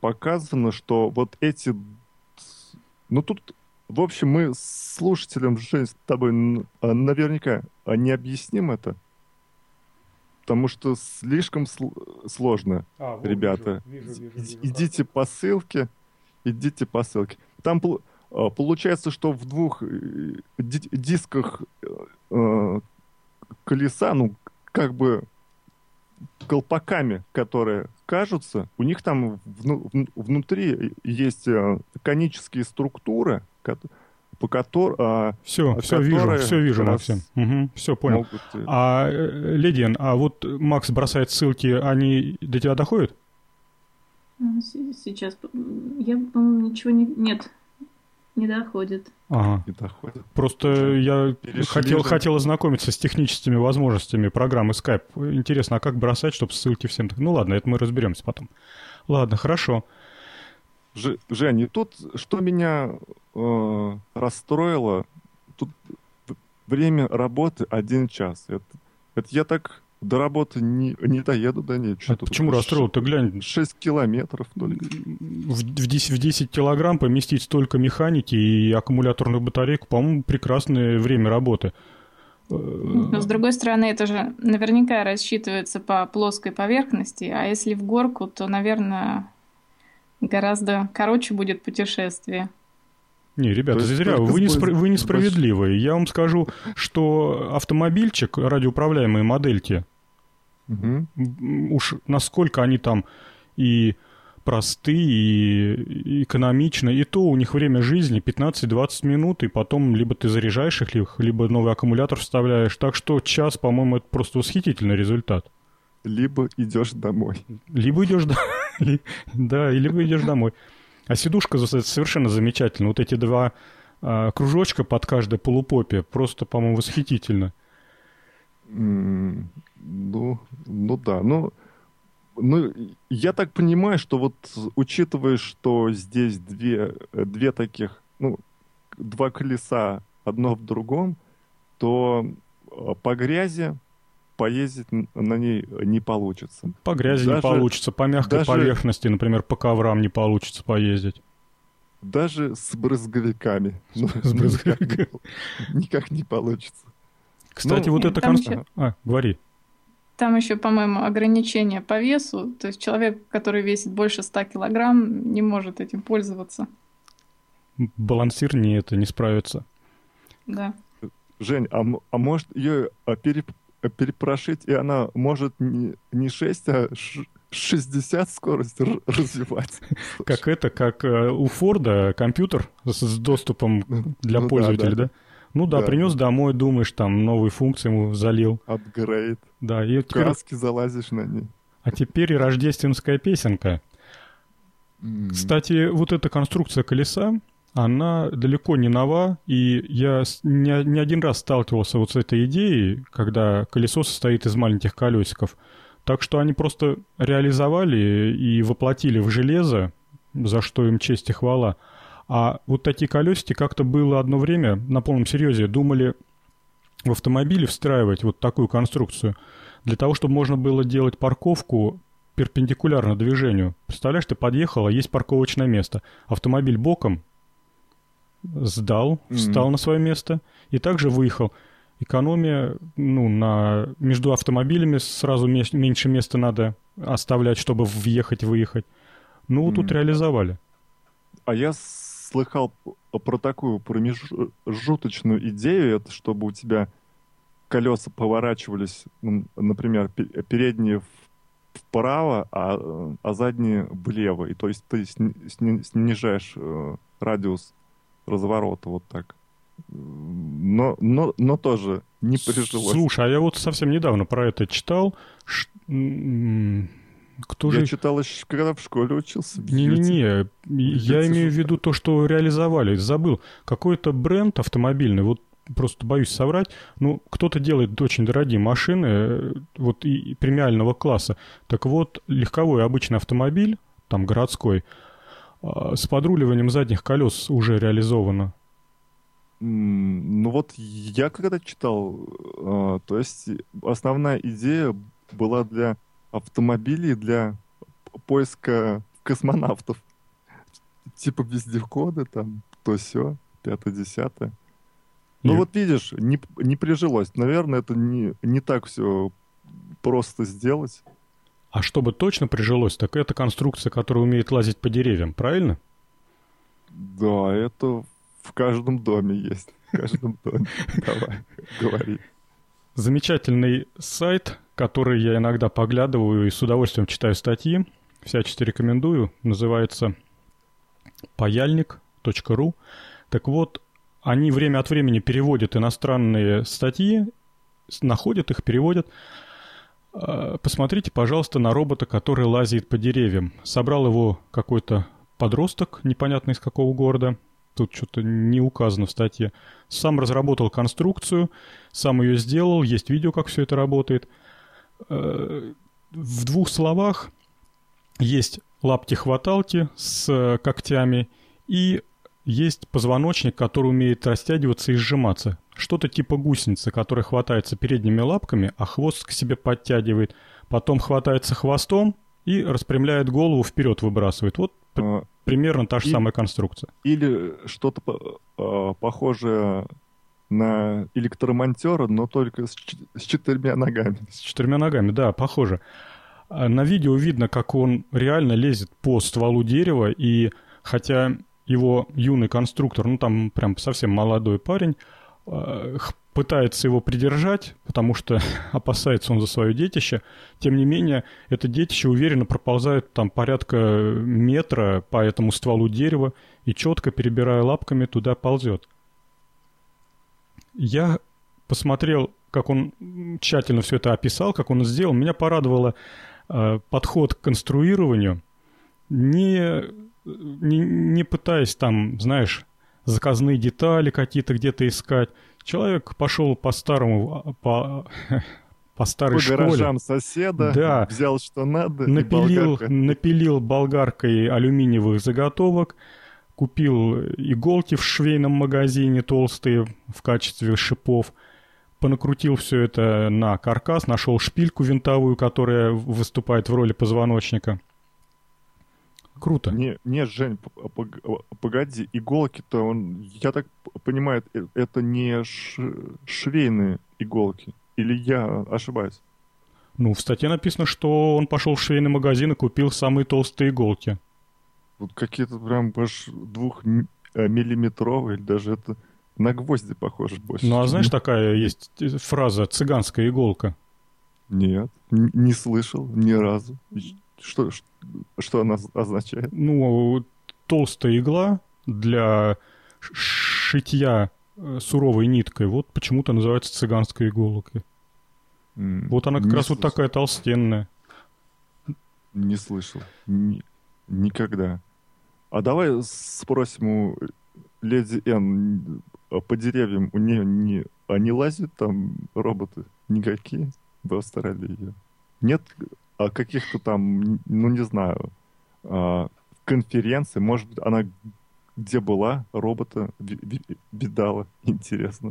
показано, что вот эти... Ну тут, в общем, мы слушателям Жень, с тобой наверняка не объясним это, потому что слишком сл- сложно, а, вот, ребята. Вижу, вижу, вижу, вижу, идите по ссылке, идите по ссылке. Там а, получается, что в двух э, дисках э, колеса, ну, как бы колпаками, которые кажутся, у них там внутри есть э, конические структуры, по которым... Все, все вижу, все вижу, Максим. Угу, все понял. Могут... Э, а, э, Ледин, а вот Макс бросает ссылки, они до тебя доходят? Сейчас, я, по-моему, ничего не... Нет, не доходит. Ага. Не доходит. Просто я хотел, хотел ознакомиться с техническими возможностями программы Skype. Интересно, а как бросать, чтобы ссылки всем... Ну ладно, это мы разберемся потом. Ладно, хорошо. Ж, Жень, тут что меня э, расстроило, тут время работы один час. Это, это я так до работы не, не доеду до нее. А почему расстроил? Ты глянь. 6 километров только. В, в, 10, в 10 килограмм поместить столько механики и аккумуляторную батарейку, по-моему, прекрасное время работы. Но, с другой стороны, это же наверняка рассчитывается по плоской поверхности, а если в горку, то, наверное, гораздо короче будет путешествие. Не, ребята, есть, зря, вы, неспро... вы несправедливы. Я вам скажу, что автомобильчик, радиоуправляемые модельки, угу. уж насколько они там и просты, и экономичны, и то у них время жизни 15-20 минут, и потом либо ты заряжаешь их, либо новый аккумулятор вставляешь. Так что час, по-моему, это просто восхитительный результат. Либо идешь домой. Либо идешь домой. Да, или идешь домой. А сидушка совершенно замечательно. Вот эти два а, кружочка под каждой полупопе просто, по-моему, восхитительно. Ну, Ну, ну да, ну, ну, я так понимаю, что вот учитывая, что здесь две, две таких, ну, два колеса одно в другом, то а, по грязи поездить на ней не получится. По грязи даже, не получится, по мягкой даже, поверхности, например, по коврам не получится поездить. Даже с брызговиками. Ну, с брызговиками. Никак не получится. Кстати, ну, вот это... Конст... Еще... А, говори. Там еще, по-моему, ограничение по весу. То есть человек, который весит больше 100 килограмм, не может этим пользоваться. Балансир не это, не справится. Да. Жень, а, а может ее а, переп, перепрошить, и она может не, не 6, а 60 скорость развивать? Как это, как э, у Форда компьютер с доступом для ну, пользователя, да? да? Ну да, да принес да. домой, думаешь, там новые функции ему залил. Апгрейд. Да, и теперь... Краски залазишь на ней. А теперь и рождественская песенка. Кстати, вот эта конструкция колеса, она далеко не нова, и я не, не один раз сталкивался вот с этой идеей, когда колесо состоит из маленьких колесиков. Так что они просто реализовали и воплотили в железо, за что им честь и хвала. А вот такие колесики как-то было одно время на полном серьезе. Думали в автомобиле встраивать вот такую конструкцию для того, чтобы можно было делать парковку перпендикулярно движению. Представляешь, ты подъехал, а есть парковочное место. Автомобиль боком, сдал, встал mm-hmm. на свое место и также выехал. Экономия, ну, на... между автомобилями сразу меньше места надо оставлять, чтобы въехать-выехать. Ну, mm-hmm. тут реализовали. А я слыхал про такую промежуточную идею, это чтобы у тебя колеса поворачивались, например, передние вправо, а, а задние влево. И то есть ты снижаешь э, радиус разворота вот так. Но, но, но тоже не прижилось. Слушай, а я вот совсем недавно про это читал. Ш... Кто я же... читал еще, когда в школе учился. Не-не-не, я имею в виду то, что реализовали. Забыл. Какой-то бренд автомобильный, вот просто боюсь соврать, ну, кто-то делает очень дорогие машины, э, вот и премиального класса. Так вот, легковой обычный автомобиль, там городской, с подруливанием задних колес уже реализовано? Ну вот я когда читал, а, то есть основная идея была для автомобилей, для поиска космонавтов. Типа вездеходы там, то все, пятое-десятое. Ну вот видишь, не, не прижилось. Наверное, это не, не так все просто сделать. А чтобы точно прижилось, так это конструкция, которая умеет лазить по деревьям, правильно? Да, это в каждом доме есть. В каждом доме. Давай, говори. Замечательный сайт, который я иногда поглядываю и с удовольствием читаю статьи. Всячески рекомендую. Называется паяльник.ру. Так вот, они время от времени переводят иностранные статьи, находят их, переводят. А, посмотрите, пожалуйста, на робота, который лазит по деревьям. Собрал его какой-то подросток, непонятно из какого города. Тут что-то не указано в статье. Сам разработал конструкцию, сам ее сделал, есть видео, как все это работает. Э, в двух словах есть лапти-хваталки с когтями и есть позвоночник, который умеет растягиваться и сжиматься. Что-то типа гусеницы, которая хватается передними лапками, а хвост к себе подтягивает. Потом хватается хвостом и распрямляет голову вперед выбрасывает. Вот а, примерно та же и, самая конструкция. Или что-то э, похожее на электромонтера, но только с, с четырьмя ногами. С четырьмя ногами, да, похоже. А на видео видно, как он реально лезет по стволу дерева, и хотя его юный конструктор, ну там прям совсем молодой парень, пытается его придержать, потому что опасается он за свое детище. Тем не менее, это детище уверенно проползает там порядка метра по этому стволу дерева и четко, перебирая лапками, туда ползет. Я посмотрел, как он тщательно все это описал, как он сделал. Меня порадовало э, подход к конструированию, не, не, не пытаясь там, знаешь, заказные детали какие-то где-то искать. Человек пошел по старому, по, по старой по школе. гаражам соседа, Да. взял что надо, напилил, болгарка. напилил болгаркой алюминиевых заготовок, купил иголки в швейном магазине толстые в качестве шипов, понакрутил все это на каркас, нашел шпильку винтовую, которая выступает в роли позвоночника. Круто. Не, не, Жень, п- пог- погоди, иголки-то, он, я так понимаю, э- это не ш- швейные иголки. Или я ошибаюсь? Ну, в статье написано, что он пошел в швейный магазин и купил самые толстые иголки. Вот какие-то прям аж двухмиллиметровые, или даже это на гвозди похоже больше. Ну, а знаешь, такая есть фраза «цыганская иголка». Нет, не слышал ни разу. Что, что она означает? Ну, толстая игла для шитья э, суровой ниткой, вот почему-то называется цыганской иголкой. М, Вот она как раз вот слышал. такая толстенная. Не слышал. Ни- никогда. А давай спросим у леди Н, а по деревьям у нее не, а не лазят там роботы никакие в Австралии? Нет а каких-то там, ну не знаю, а, конференций, может быть, она где была, робота ви- ви- видала, интересно.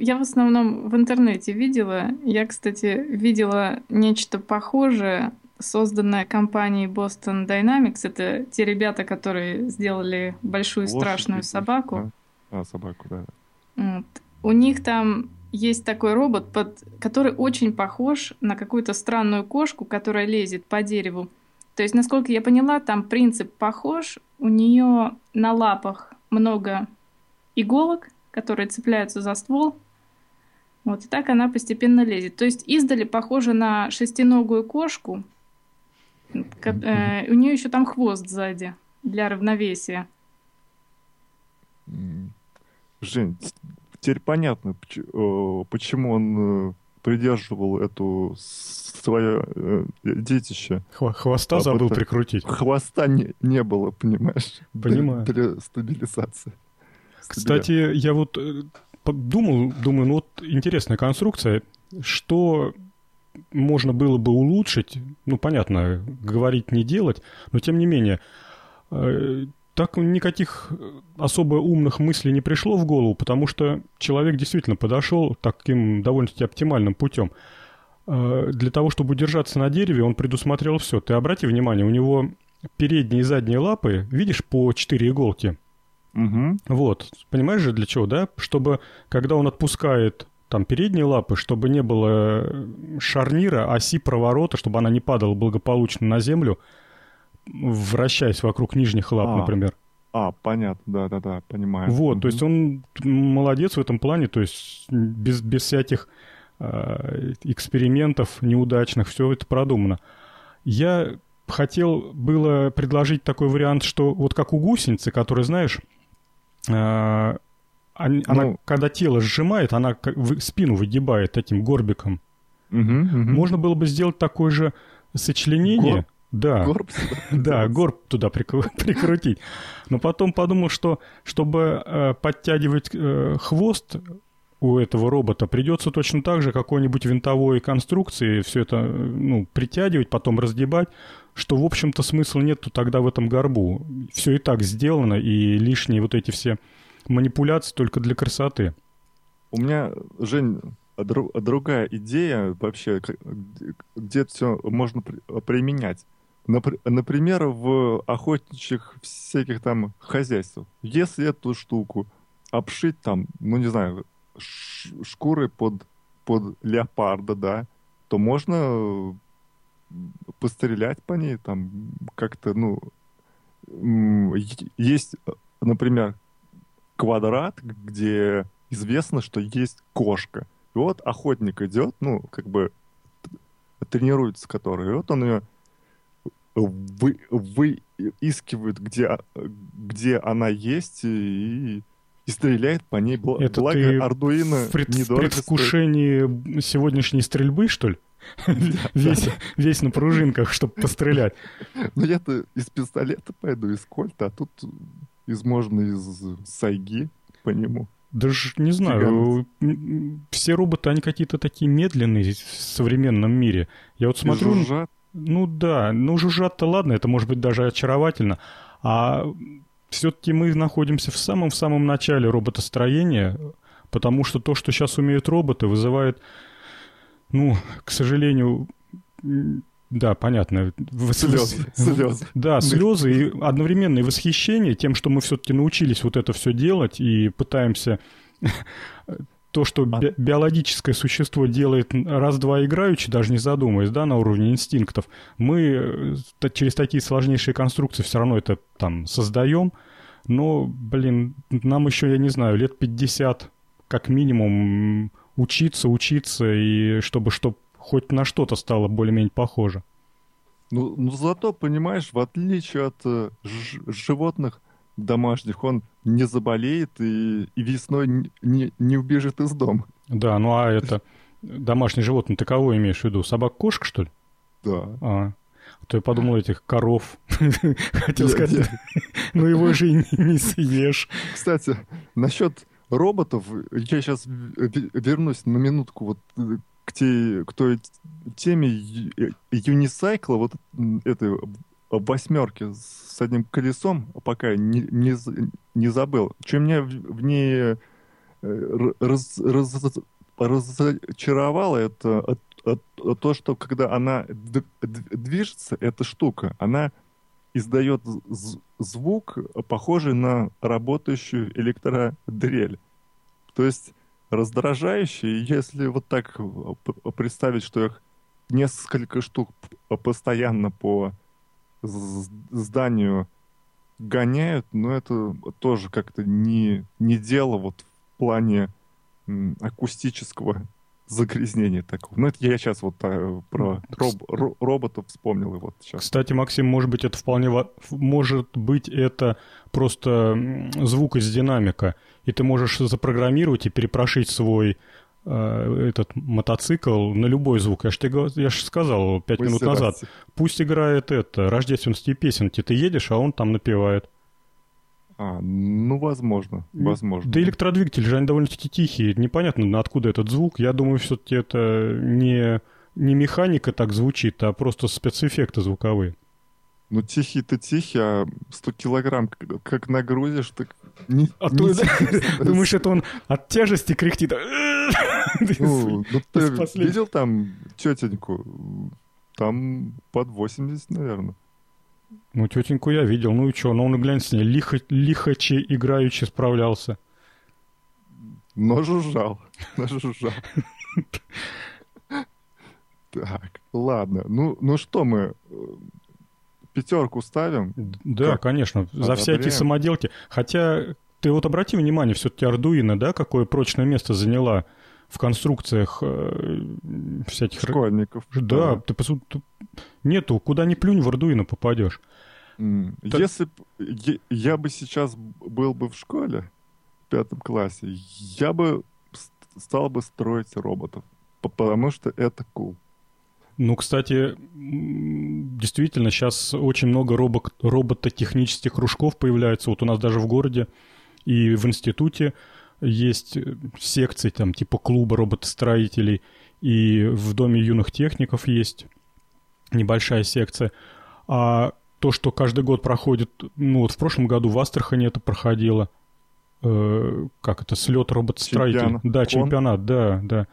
Я в основном в интернете видела. Я, кстати, видела нечто похожее, созданное компанией Boston Dynamics. Это те ребята, которые сделали большую Лошадь страшную собаку. А, а, собаку, да. Вот. У них там есть такой робот, под... который очень похож на какую-то странную кошку, которая лезет по дереву. То есть, насколько я поняла, там принцип похож. У нее на лапах много иголок, которые цепляются за ствол. Вот, и так она постепенно лезет. То есть издали похоже на шестиногую кошку. Э, у нее еще там хвост сзади для равновесия. Жень, теперь понятно, э, почему он э, придерживал эту свое э, детище. Хвоста А, забыл прикрутить. Хвоста не, не было, понимаешь? Для- Понимаю. Для, стабилизации. Кстати, я вот э, подумал, думаю, ну вот интересная конструкция, что можно было бы улучшить, ну понятно, говорить не делать, но тем не менее, так никаких э, особо умных мыслей не пришло в голову, потому что человек действительно подошел таким довольно-таки оптимальным путем. Э, Для того, чтобы удержаться на дереве, он предусмотрел все. Ты обрати внимание, у него передние и задние лапы, видишь, по четыре иголки. Мгм. Вот, понимаешь же для чего, да? Чтобы, когда он отпускает там передние лапы, чтобы не было э, шарнира, оси проворота, чтобы она не падала благополучно на землю, вращаясь вокруг нижних лап, А, например. А, понятно, да-да-да, понимаю. Вот, то Мгм. есть он молодец в этом плане, то есть без, без всяких э, экспериментов неудачных, все это продумано. Я хотел было предложить такой вариант, что вот как у гусеницы, которая, знаешь, э, она, Ну. когда тело сжимает, она спину выгибает таким горбиком. Мгм, мгм. Можно было бы сделать такое же сочленение. Да. Горб Да, горб туда прикру- прикрутить. Но потом подумал, что чтобы э, подтягивать э, хвост у этого робота, придется точно так же какой-нибудь винтовой конструкции все это э, ну, притягивать, потом разгибать, что, в общем-то, смысла нету тогда в этом горбу. Все и так сделано, и лишние вот эти все манипуляции только для красоты. У меня, Жень, дру- другая идея вообще, где- все можно при- применять. Напр- Например, в охотничьих всяких там хозяйствах. Если эту штуку обшить там, ну не знаю, ш- шкурой под, под леопарда, да, то можно пострелять по ней там как-то, ну, есть, например, квадрат, где известно, что есть кошка. И вот охотник идет, ну, как бы тренируется который, и вот он ее вы, выискивает, где, где она есть, и, и стреляет по ней. Бла- Это Благо, ты Ардуино В, пред- недорого стоит. предвкушении сегодняшней стрельбы, что ли? Весь, весь на пружинках, чтобы пострелять. Ну, я-то из пистолета пойду, из кольта, а тут из можно из сайги по нему. Даже не знаю, Гигант. все роботы, они какие-то такие медленные в современном мире. Я вот смотрю... И жужжат. Ну да, ну жужжат-то ладно, это может быть даже очаровательно. А все-таки мы находимся в самом-самом самом начале роботостроения, потому что то, что сейчас умеют роботы, вызывает, ну, к сожалению, да, понятно. Слезы. слезы. Да, слезы и одновременно и восхищение тем, что мы все-таки научились вот это все делать и пытаемся то, что би биологическое существо делает раз-два играючи, даже не задумываясь, да, на уровне инстинктов, мы э, через такие сложнейшие конструкции все равно это там создаем, но, блин, нам еще, я не знаю, лет 50 как минимум учиться, учиться, и чтобы, чтобы хоть на что-то стало более-менее похоже. Ну, ну зато, понимаешь, в отличие от э, животных домашних, он не заболеет и, и весной не, не убежит из дома. Да, ну а это домашнее животное, ты кого имеешь в виду? Собак-кошка, что ли? Да. А, то я подумал этих коров. Хотел сказать, ну его же и не съешь. Кстати, насчет роботов, я сейчас вернусь на минутку вот э, к, те, к той теме юнисайкла, вот этой восьмерки с одним колесом, пока не, не, не забыл. Чем меня в ней э, раз, раз, разочаровало, это то, что когда она движется, эта штука, она издает звук, похожий на работающую электродрель. То есть раздражающий, если вот так представить, что их несколько штук постоянно по зданию гоняют, но это тоже как-то не, не дело вот в плане акустического загрязнение такого. Ну, это я сейчас вот а, про роб, роботов вспомнил. И вот сейчас. Кстати, Максим, может быть, это вполне... Может быть, это просто звук из динамика, и ты можешь запрограммировать и перепрошить свой этот мотоцикл на любой звук. Я же тебе я ж сказал пять минут назад. Пусть играет это, рождественские песенки. Ты едешь, а он там напевает. А, ну, возможно, возможно. Да электродвигатели же, они довольно-таки тихие. Непонятно, откуда этот звук. Я думаю, все-таки это не, не механика так звучит, а просто спецэффекты звуковые. Ну, тихий-то тихий, а 100 килограмм как нагрузишь, так... Не, а не ты думаешь, это он от тяжести кряхтит? Ну, ну ты видел там тетеньку? Там под 80, наверное. Ну, тетеньку я видел, ну и что, ну он, глянь, с ней лихо, лихоче играючи справлялся. Но жужжал, но жужжал. Так, ладно. Ну, ну что мы, пятерку ставим? Да, как? конечно, за все эти самоделки. Хотя ты вот обрати внимание, все-таки Ардуино, да, какое прочное место заняла в конструкциях э, всяких... Школьников. Да, да. ты по сути... Нету, куда ни плюнь, в Ардуино попадешь. Mm. Так... Если б я бы сейчас был бы в школе, в пятом классе, я бы стал бы строить роботов, потому что это cool. Ну, кстати, действительно, сейчас очень много робот, робототехнических кружков появляется. Вот у нас даже в городе и в институте есть э, секции, там, типа клуба роботостроителей, и в Доме юных техников есть небольшая секция. А то, что каждый год проходит, ну вот в прошлом году в Астрахани это проходило, э, как это, слет роботостроителей. Чемпионат. Да, чемпионат, да, да.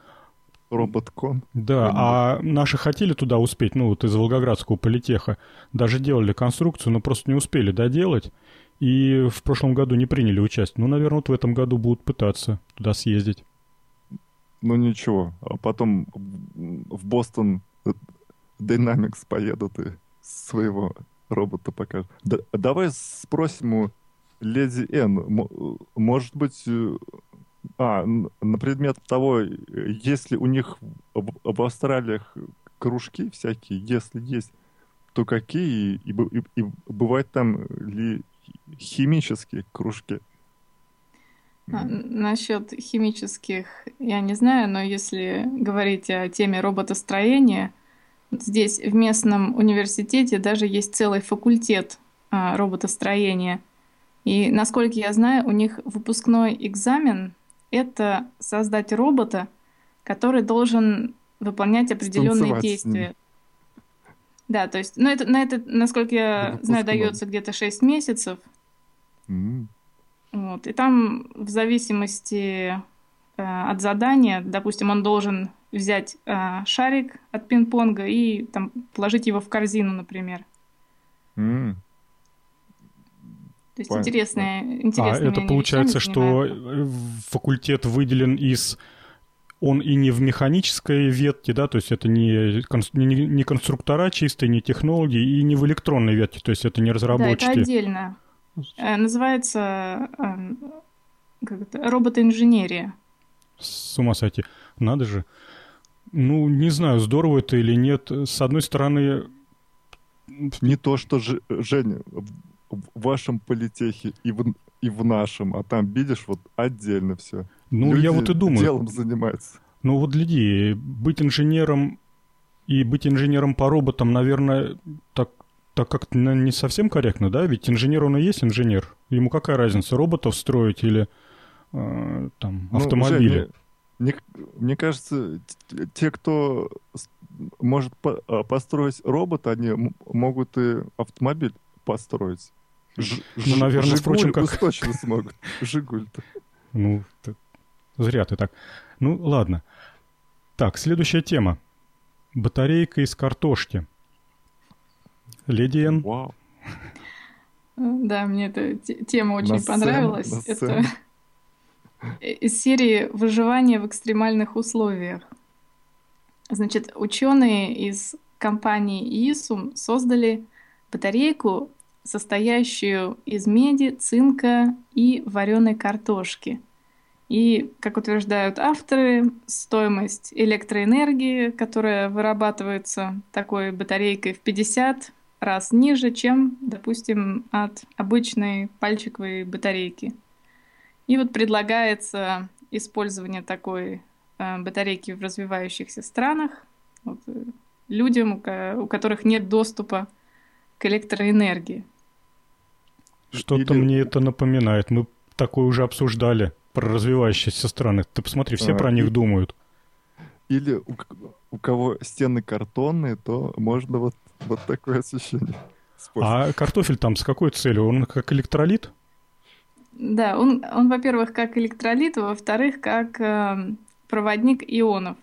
Роботкон. Да, а наши хотели туда успеть, ну вот из Волгоградского политеха, даже делали конструкцию, но просто не успели доделать. И в прошлом году не приняли участие. Ну, наверное, вот в этом году будут пытаться туда съездить. Ну, ничего. А потом в Бостон Dynamics поедут и своего робота покажут. Да, давай спросим у Леди Н. Может быть, э, а, на предмет того, если у них в, Австралиях кружки всякие, если есть, то какие, и, и, и бывает там ли химические кружки. А, насчет химических я не знаю, но если говорить о теме роботостроения, здесь в местном университете даже есть целый факультет а, роботостроения. И насколько я знаю, у них выпускной экзамен это создать робота, который должен выполнять определенные действия. Да, то есть, ну, это, на это, насколько я это знаю, дается где-то 6 месяцев. Mm. Вот, и там в зависимости э, от задания, допустим, он должен взять э, шарик от пинг-понга и там положить его в корзину, например. Mm. То есть интересная, интересная. А это получается, что факультет выделен из он и не в механической ветке, да, то есть это не, не, не конструктора чистые, не технологи, и не в электронной ветке, то есть это не разработчики. Да, это отдельно. Э, называется э, как это, роботоинженерия. С ума сойти. Надо же. Ну, не знаю, здорово это или нет. С одной стороны... Не то, что, Женя, в вашем политехе и в, и в нашем, а там, видишь, вот отдельно все. Ну, Люди я вот и думаю. делом занимаются. Ну, вот гляди, быть инженером и быть инженером по роботам, наверное, так, так как не совсем корректно, да? Ведь инженер, он и есть инженер. Ему какая разница, роботов строить или э, там, автомобили? Ну, Жень, мне, мне кажется, те, кто может по а, построить робот, они могут и автомобиль построить. Ж, ну, наверное, Жигуль впрочем, как... точно смогут. Жигуль-то. Ну, зря ты так. Ну, ладно. Так, следующая тема. Батарейка из картошки. Леди Эн. Вау. Да, мне эта тема очень на понравилась. Сцену, Это из серии «Выживание в экстремальных условиях». Значит, ученые из компании ISUM создали батарейку, состоящую из меди, цинка и вареной картошки. И, как утверждают авторы, стоимость электроэнергии, которая вырабатывается такой батарейкой в 50 раз ниже, чем, допустим, от обычной пальчиковой батарейки. И вот предлагается использование такой э, батарейки в развивающихся странах вот, э, людям, у которых нет доступа к электроэнергии. Что-то Или... мне это напоминает. Мы такое уже обсуждали про развивающиеся страны. Ты посмотри, все а, про них и... думают. Или у, у кого стены картонные, то можно вот, вот такое освещение. А картофель там с какой целью? Он как электролит? Да, он, он во-первых, как электролит, а во-вторых, как э, проводник ионов.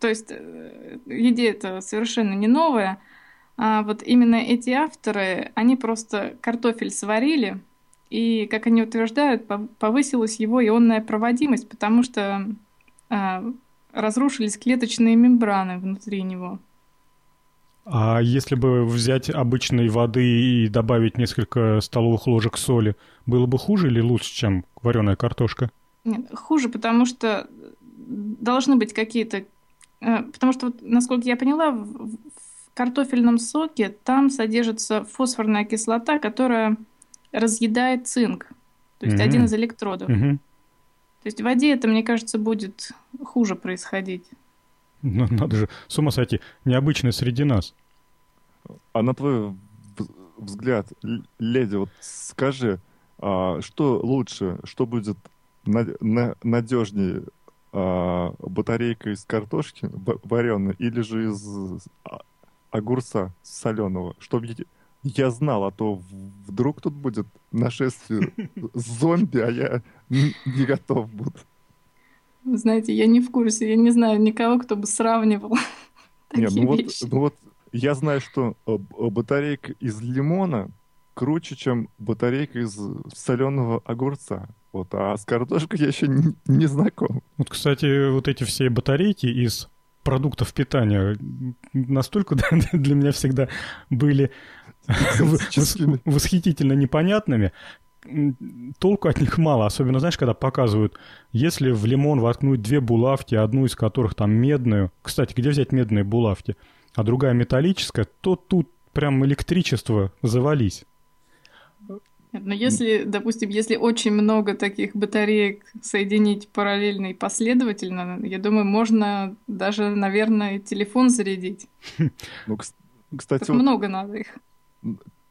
То есть э, идея это совершенно не новая. А вот именно эти авторы, они просто картофель сварили, и, как они утверждают, повысилась его ионная проводимость, потому что а, разрушились клеточные мембраны внутри него. А если бы взять обычной воды и добавить несколько столовых ложек соли, было бы хуже или лучше, чем вареная картошка? Нет, хуже, потому что должны быть какие-то... Э, потому что, насколько я поняла, в картофельном соке там содержится фосфорная кислота, которая разъедает цинк. То есть mm-hmm. один из электродов. Mm-hmm. То есть в воде это, мне кажется, будет хуже происходить. Ну, надо же, с ума сойти, необычно среди нас. А на твой взгляд, леди, вот скажи, а, что лучше, что будет надежнее, а, батарейка из картошки вареной или же из а, огурца соленого, чтобы я знал, а то вдруг тут будет нашествие зомби, а я не готов буду. Знаете, я не в курсе, я не знаю никого, кто бы сравнивал Нет, ну вот, ну вот я знаю, что э, батарейка из лимона круче, чем батарейка из соленого огурца. Вот, а с картошкой я еще не, не знаком. Вот, кстати, вот эти все батарейки из продуктов питания настолько для меня всегда были восхитительно непонятными. Толку от них мало, особенно, знаешь, когда показывают, если в лимон воткнуть две булавки, одну из которых там медную, кстати, где взять медные булавки, а другая металлическая, то тут прям электричество завались. Но если, допустим, если очень много таких батареек соединить параллельно и последовательно, я думаю, можно даже, наверное, телефон зарядить. Ну, кстати, вот, много надо их.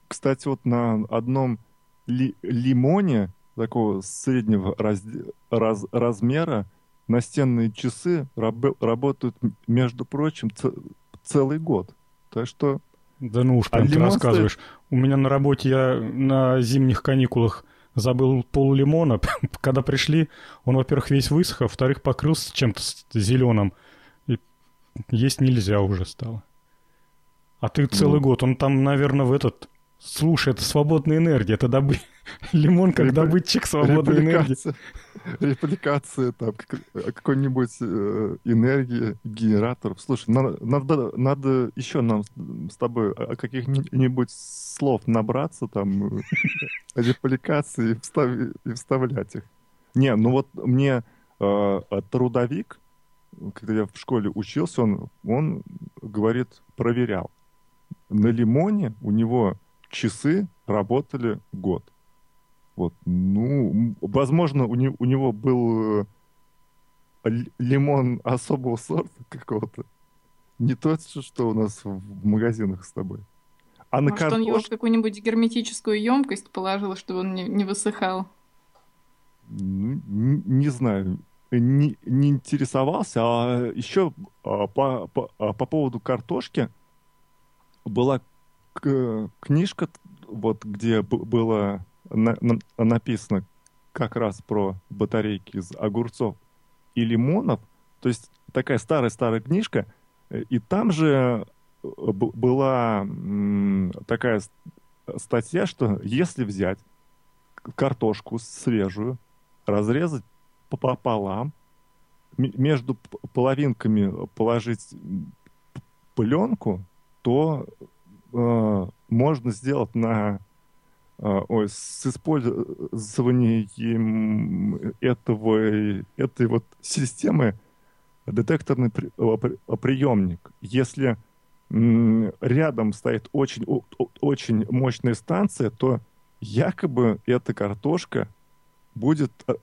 Кстати, вот на одном ли, лимоне такого среднего раз, раз, размера настенные часы раб, работают, между прочим, ц, целый год. Так что... Да ну уж, прям а ты рассказываешь. Стоит... У меня на работе я на зимних каникулах забыл пол лимона. Когда пришли, он, во-первых, весь высох, а во-вторых, покрылся чем-то зеленым. И есть нельзя уже стало. А ты целый ну. год, он там, наверное, в этот Слушай, это свободная энергия, это добы... лимон как добытчик свободной энергии. Репликация там какой-нибудь э, энергии, генераторов. Слушай, надо, надо, еще нам с тобой каких-нибудь слов набраться, там, э, репликации и, встав... и вставлять их. Не, ну вот мне э, трудовик, когда я в школе учился, он, он говорит, проверял. На лимоне у него часы работали год. Вот, ну, возможно, у, не, у него был э, лимон особого сорта какого-то. Не тот, что у нас в магазинах с тобой. А Может, на картош... он его в какую-нибудь герметическую емкость положил, чтобы он не, не высыхал? Не, не знаю. Не, не интересовался. А еще а, по, по, а, по поводу картошки была книжка, вот где было на, на, написано как раз про батарейки из огурцов и лимонов, то есть такая старая-старая книжка, и там же э, была такая статья, что если взять картошку свежую, разрезать пополам, между половинками положить пленку, то э, можно сделать на ой, с использованием этого, этой вот системы детекторный при, приемник. Если рядом стоит очень, очень мощная станция, то якобы эта картошка будет э,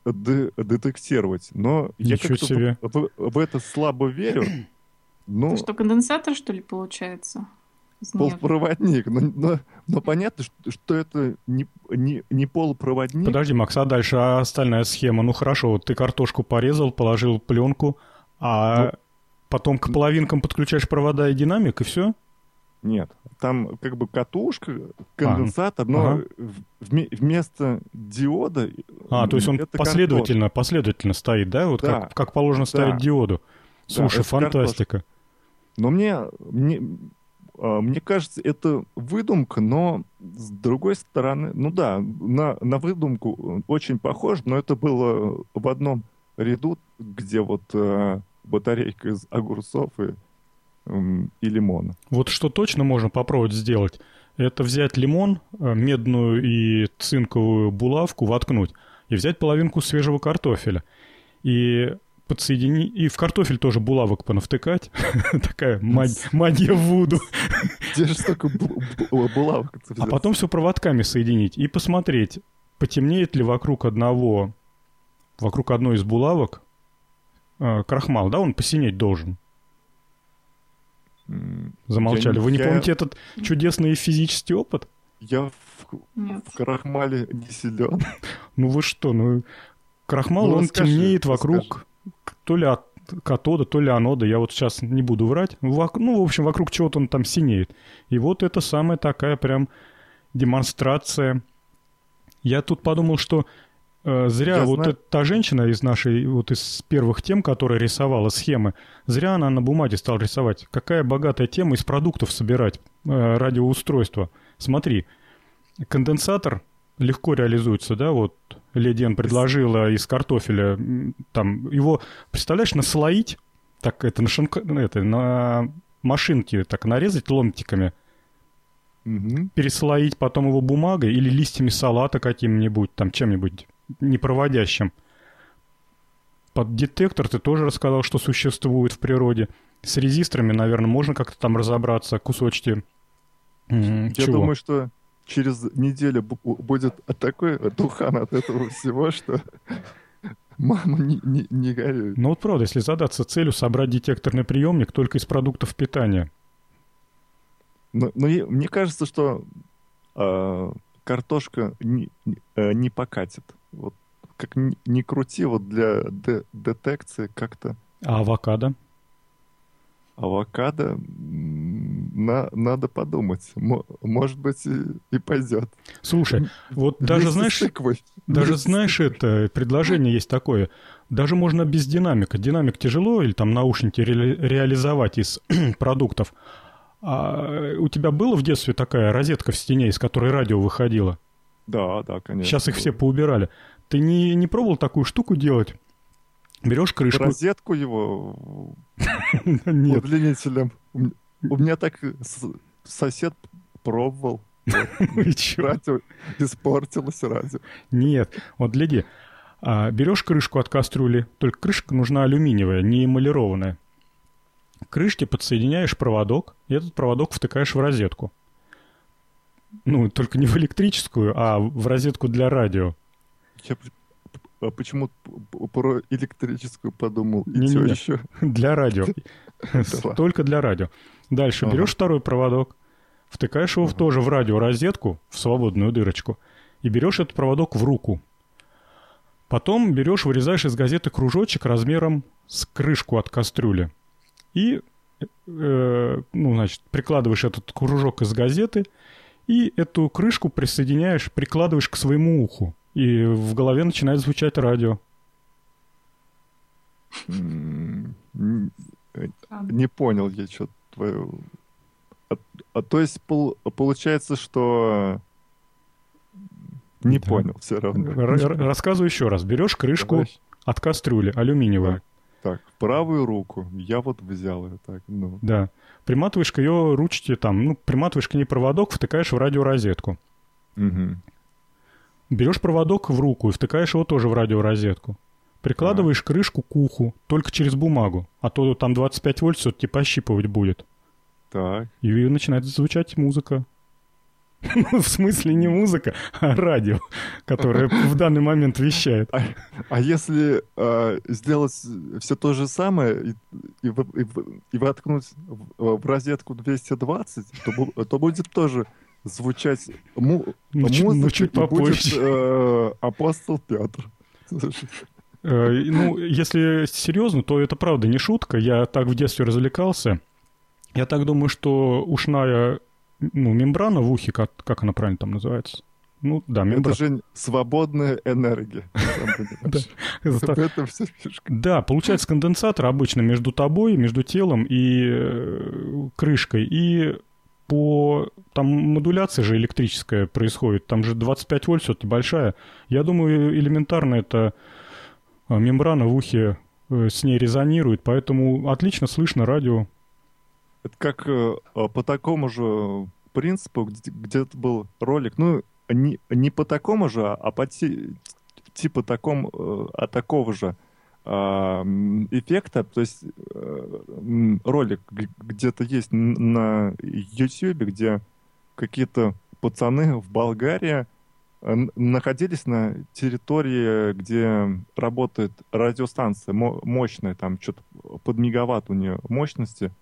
детектировать. Но Ничего я как-то в, в это слабо верю. Ну, Это что, конденсатор, что ли, получается? Полупроводник. Но, но, но понятно, что, что это не, не, не полупроводник. Подожди, Макс, а дальше а остальная схема? Ну хорошо, вот ты картошку порезал, положил пленку, а ну, потом к половинкам подключаешь провода и динамик, и все? Нет, там как бы катушка, конденсатор, а, но ага. вместо диода... А, то есть он последовательно, картошка. последовательно стоит, да? Вот да. Как, как положено да. ставить диоду. Слушай, да, фантастика. Картошка. Но мне, мне, мне кажется, это выдумка, но с другой стороны, ну да, на, на выдумку очень похож, но это было в одном ряду, где вот э, батарейка из огурцов и, э, и лимона. Вот что точно можно попробовать сделать, это взять лимон, э, медную и цинковую булавку воткнуть и взять половинку свежего картофеля. И подсоединить... И в картофель тоже булавок понавтыкать. Такая магия Вуду. Где же столько булавок? А потом все проводками соединить и посмотреть, потемнеет ли вокруг одного, вокруг одной из булавок э, крахмал, да, он посинеть должен. Замолчали. Вы не помните этот чудесный физический опыт? Я в, в крахмале не силен. Ну вы что, ну крахмал, ну, он расскажи, темнеет вокруг то ли от катода, то ли анода, я вот сейчас не буду врать. Ну, в общем, вокруг чего-то он там синеет. И вот это самая такая прям демонстрация. Я тут подумал, что э, зря я вот знаю. та женщина из нашей, вот из первых тем, которая рисовала схемы, зря она на бумаге стала рисовать. Какая богатая тема из продуктов собирать э, радиоустройство. Смотри, конденсатор легко реализуется, да, вот Леди Эн предложила из картофеля, там, его, представляешь, наслоить, так это на, шинка, ну, это, на машинке так нарезать ломтиками, угу. переслоить потом его бумагой или листьями салата каким-нибудь, там, чем-нибудь непроводящим. Под детектор ты тоже рассказал, что существует в природе. С резисторами, наверное, можно как-то там разобраться, кусочки. Я Чего? думаю, что через неделю будет такой духан от этого всего, что мама не, не, не горюет. Ну вот правда, если задаться целью собрать детекторный приемник только из продуктов питания. Но, но мне кажется, что э, картошка не, не, э, не покатит. Вот как ни, ни крути, вот для де детекции как-то... А авокадо? Авокадо на, надо подумать. М может быть, и, и пойдет. Слушай, вот даже знаешь, даже знаешь это предложение есть такое. Даже можно без динамика. Динамик тяжело или там наушники ре реализовать из продуктов. А у тебя было в детстве такая розетка в стене, из которой радио выходило? Да, да, конечно. Сейчас их все поубирали. Ты не, не пробовал такую штуку делать? Берешь крышку... Розетку его Нет. удлинителем. У меня так сосед пробовал. Радио испортилось радио. Нет, вот гляди. А, берешь крышку от кастрюли, только крышка нужна алюминиевая, не эмалированная. К крышке подсоединяешь проводок, и этот проводок втыкаешь в розетку. Ну, только не в электрическую, а в розетку для радио. Я а почему про электрическую подумал? И не, не, еще? Для радио. Только для радио. Дальше берешь второй проводок, втыкаешь его тоже в радиорозетку, в свободную дырочку, и берешь этот проводок в руку. Потом берешь, вырезаешь из газеты кружочек размером с крышку от кастрюли. И, э, ну, значит, прикладываешь этот кружок из газеты, и эту крышку присоединяешь, прикладываешь к своему уху. И в голове начинает звучать радио. Не понял я что твою... А, а то есть пол, получается, что... Не да. понял все равно. рассказываю еще раз. Берешь крышку Давай. от кастрюли, алюминиевую. Так, так, правую руку. Я вот взял ее так. Ну. Да. Приматываешь к ее ручке там, ну, приматываешь к ней проводок, втыкаешь в радиорозетку. Угу. Берешь проводок в руку и втыкаешь его тоже в радиорозетку. Прикладываешь а. крышку к уху, только через бумагу, а то там 25 вольт все-таки пощипывать будет. Так. И начинает звучать музыка. Ну, в смысле не музыка, а радио, которое в данный момент вещает. А, а если э, сделать все то же самое и, и, и, и воткнуть в, в розетку 220, то, то будет тоже звучать му ну, музыка, ну, чуть попозже. будет э, апостол Петр. Э, ну, если серьезно, то это правда не шутка. Я так в детстве развлекался. Я так думаю, что ушная ну, мембрана в ухе, как, как она правильно там называется? Ну, да, мембрана. Это же свободная энергия. Это все фишка. Да, получается конденсатор обычно между тобой, между телом и э, крышкой. И по... Там модуляция же электрическая происходит. Там же 25 вольт все-таки большая. Я думаю, элементарно это мембрана в ухе э, с ней резонирует, поэтому отлично слышно радио. Это как э, а, по такому же принципу, где, где-то был ролик, ну, не, не по такому же, а по ти, типа таком, э, а такого же эффекта, то есть ролик где-то есть на YouTube, где какие-то пацаны в Болгарии находились на территории, где работает радиостанция мощная, там что-то под мегаватт у нее мощности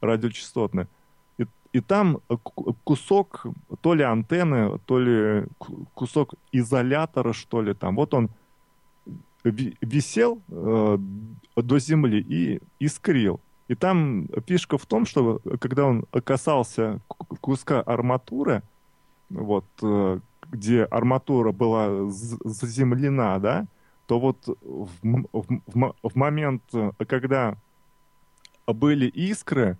радиочастотной. И, и там кусок то ли антенны, то ли кусок изолятора, что ли, там. Вот он висел э, до земли и искрил. И там фишка в том, что когда он касался куска арматуры, вот, э, где арматура была заземлена, да, то вот в, в, в момент, когда были искры,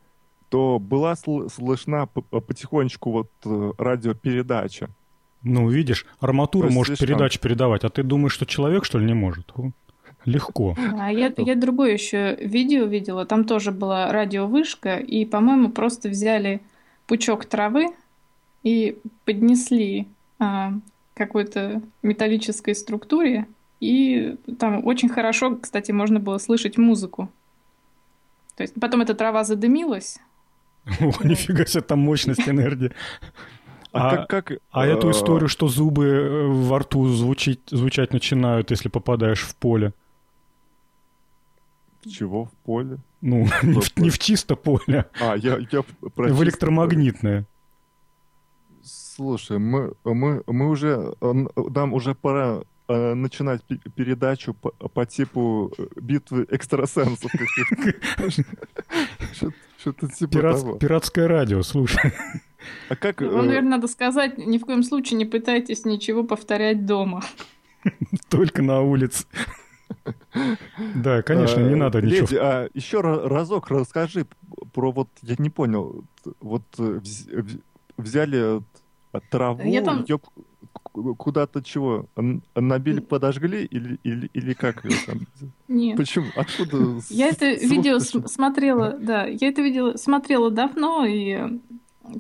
то была слышна потихонечку вот э, радиопередача. Ну, видишь, арматура может слишком... передачу передавать, а ты думаешь, что человек, что ли, не может? Легко. А я, я другое еще видео видела, там тоже была радиовышка, и, по-моему, просто взяли пучок травы и поднесли какой-то металлической структуре, и там очень хорошо, кстати, можно было слышать музыку. То есть потом эта трава задымилась. О, нифига себе, там мощность энергии. А, а, как, как, а эту э, историю, что зубы э, во рту звучить, звучать начинают, если попадаешь в поле? Чего в поле? Ну, не в, не в чисто поле. А, я, я про В электромагнитное. Слушай, мы, мы, мы уже, нам уже пора э, начинать передачу по, по типу э, битвы экстрасенсов. Что-то типа того. Пиратское радио, слушай. А как... Ну, наверное, надо сказать, ни в коем случае не пытайтесь ничего повторять дома. Только на улице. Да, конечно, не надо ничего. Леди, а еще разок расскажи про вот, я не понял, вот взяли траву, ее куда-то чего? Набили, подожгли или, или, или как ее там? Нет. Почему? Откуда? Я это видео смотрела, да, я это видео смотрела давно и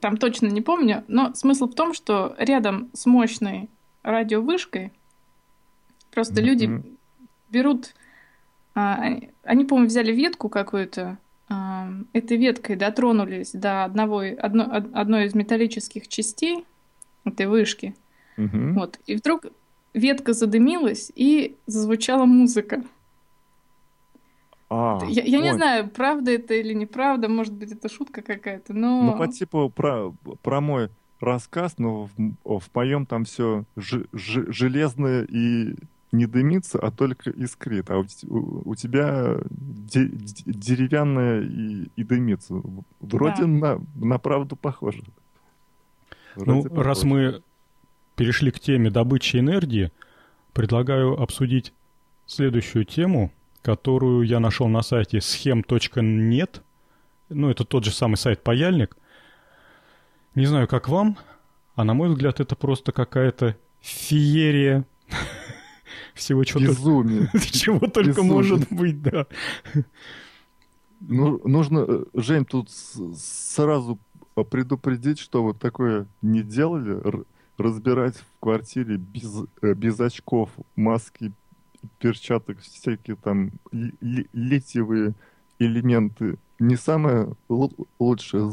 там точно не помню, но смысл в том, что рядом с мощной радиовышкой просто mm-hmm. люди берут, а, они, по-моему, взяли ветку какую-то, а, этой веткой дотронулись до одного, одно, одной из металлических частей этой вышки, Угу. Вот. И вдруг ветка задымилась, и зазвучала музыка. А, я, я не знаю, правда это или неправда, может быть, это шутка какая-то, но... Ну, по типу про, про мой рассказ, но в, в моем там все ж, ж, железное и не дымится, а только искрит. А у, у, у тебя де, деревянное и, и дымится. Вроде да. на, на правду похоже. Вроде ну, похоже. раз мы перешли к теме добычи энергии, предлагаю обсудить следующую тему, которую я нашел на сайте схем.нет. Ну, это тот же самый сайт «Паяльник». Не знаю, как вам, а на мой взгляд, это просто какая-то феерия всего чего Безумие. чего только Безумие. может быть, да. Ну, нужно, э, Жень, тут сразу предупредить, что вот такое не делали, разбирать в квартире без, э, без очков, маски, перчаток, всякие там литиевые элементы не самое лучшее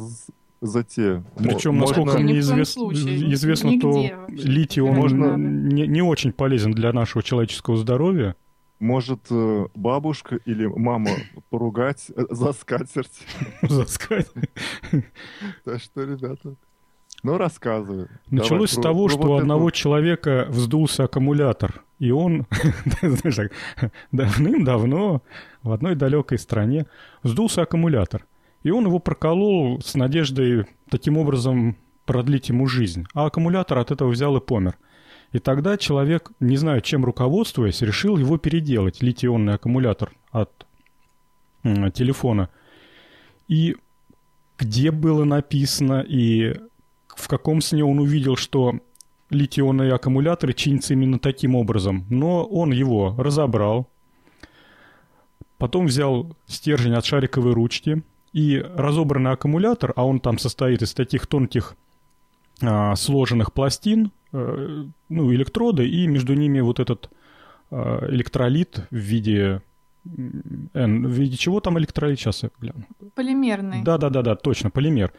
затея. Причем, Можно... насколько мне извест... известно, Нигде то литий он Можно... не, не очень полезен для нашего человеческого здоровья. Может э, бабушка или мама поругать за скатерть. За скатерть. Так что, ребята, ну, рассказывай. Началось с того, что у одного человека вздулся аккумулятор, и он, знаешь, давным-давно в одной далекой стране вздулся аккумулятор. И он его проколол с надеждой таким образом продлить ему жизнь. А аккумулятор от этого взял и помер. И тогда человек, не знаю, чем руководствуясь, решил его переделать, литий-ионный аккумулятор от телефона. И где было написано, и в каком сне он увидел, что литий-ионные аккумуляторы чинятся именно таким образом. Но он его разобрал, потом взял стержень от шариковой ручки и разобранный аккумулятор, а он там состоит из таких тонких а, сложенных пластин, ну, электроды, и между ними вот этот а, электролит в виде N, в виде чего там электролит? Сейчас я гляну. Полимерный. Да-да-да, точно, полимер.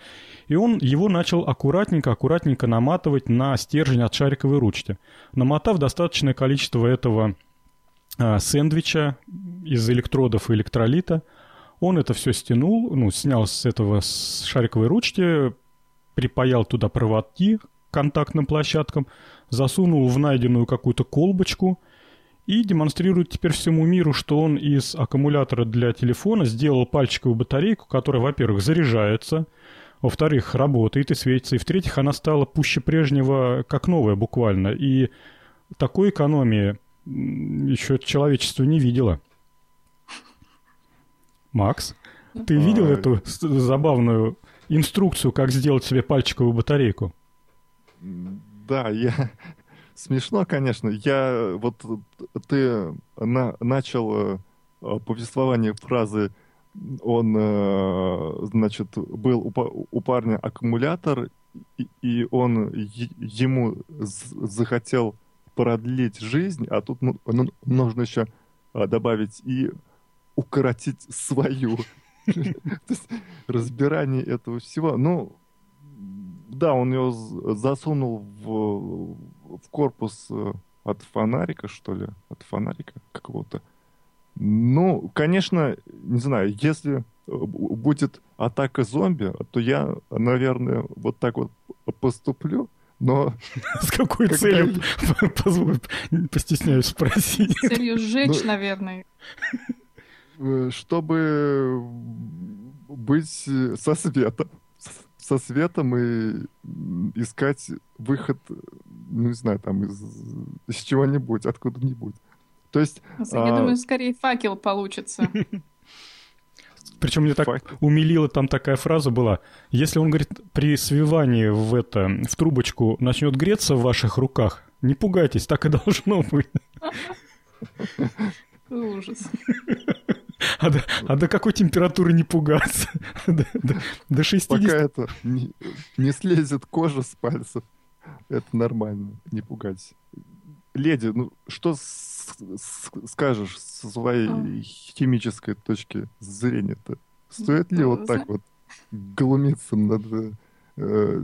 И он его начал аккуратненько-аккуратненько наматывать на стержень от шариковой ручки. Намотав достаточное количество этого а, сэндвича из электродов и электролита, он это все стянул, ну, снял с этого с шариковой ручки, припаял туда проводки контактным площадкам, засунул в найденную какую-то колбочку – и демонстрирует теперь всему миру, что он из аккумулятора для телефона сделал пальчиковую батарейку, которая, во-первых, заряжается, во-вторых, работает и светится, и в-третьих, она стала пуще прежнего, как новая буквально. И такой экономии еще человечество не видело. Макс, ты видел эту забавную инструкцию, как сделать себе пальчиковую батарейку? Да, я Смешно, конечно. Я вот ты на, начал э, повествование фразы он, э, значит, был у, у парня аккумулятор, и, и он ему захотел продлить жизнь, а тут ну, ну, нужно еще э, добавить и укоротить свою. Разбирание этого всего. Ну, да, он ее засунул в в корпус э, от фонарика, что ли? От фонарика какого-то. Ну, конечно, не знаю, если э, будет атака зомби, то я, наверное, вот так вот поступлю. Но... С какой целью? Постесняюсь спросить. С целью сжечь, ну, наверное. Э, чтобы быть со светом. Со светом и искать выход, ну, не знаю, там, из, из чего-нибудь, откуда-нибудь. То есть... Я а... думаю, скорее факел получится. Причем мне так Факт. умилила там такая фраза была. Если он, говорит, при свивании в это, в трубочку начнет греться в ваших руках, не пугайтесь, так и должно быть. Ужас. А до, а до какой температуры не пугаться? До, до, до 60... Пока это не, не слезет кожа с пальцев, это нормально, не пугайтесь. Леди, ну что с, с, скажешь со своей а. химической точки зрения-то? Стоит ли вот так вот глумиться над э,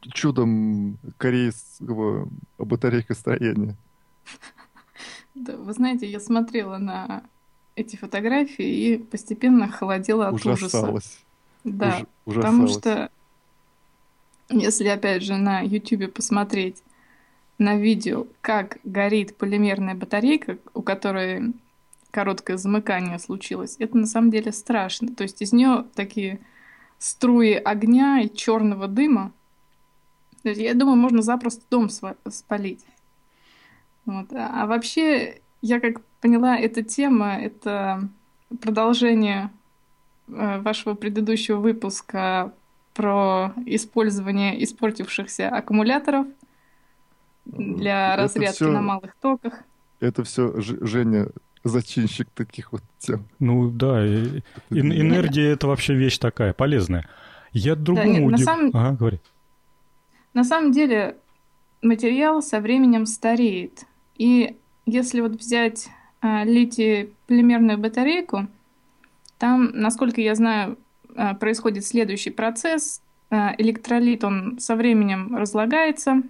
чудом корейского батарейкостроения? Да, вы знаете, я смотрела на эти фотографии и постепенно холодела от Ужасалась. ужаса. Да, Уж, потому что если опять же на YouTube посмотреть на видео, как горит полимерная батарейка, у которой короткое замыкание случилось, это на самом деле страшно. То есть из нее такие струи огня и черного дыма. Я думаю, можно запросто дом спалить. Вот. А вообще, я как поняла, эта тема — это продолжение э, вашего предыдущего выпуска про использование испортившихся аккумуляторов — для разрядки все, на малых токах. Это все Женя зачинщик таких вот тем. Ну да, и, и, энергия это вообще вещь такая полезная. Я другому да, нет, удив... на самом... Ага, говори. На самом деле материал со временем стареет. И если вот взять литий-полимерную батарейку, там, насколько я знаю, а, происходит следующий процесс. А, электролит, он со временем разлагается,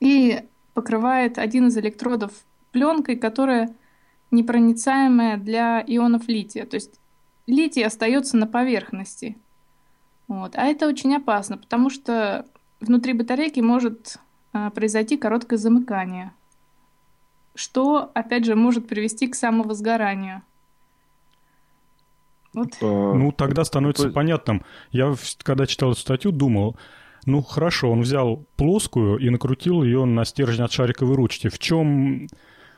и покрывает один из электродов пленкой, которая непроницаемая для ионов лития. То есть литий остается на поверхности. Вот. А это очень опасно, потому что внутри батарейки может произойти короткое замыкание, что, опять же, может привести к самовозгоранию. Вот. А, ну, тогда становится то... понятным. Я, когда читал эту статью, думал, ну, хорошо, он взял плоскую и накрутил ее на стержень от шариковой ручки. В чем,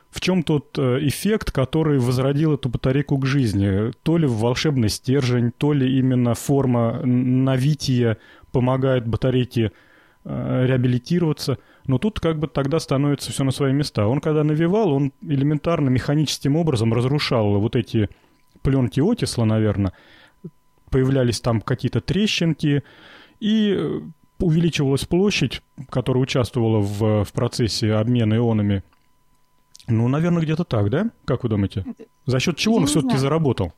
в чем тот э, эффект, который возродил эту батарейку к жизни? То ли волшебный стержень, то ли именно форма навития помогает батарейке э, реабилитироваться. Но тут как бы тогда становится все на свои места. Он когда навевал, он элементарно механическим образом разрушал вот эти пленки Отисла, наверное. Появлялись там какие-то трещинки, и э, увеличивалась площадь, которая участвовала в, в процессе обмена ионами. Ну, наверное, где-то так, да? Как вы думаете? За счет чего я он все-таки заработал?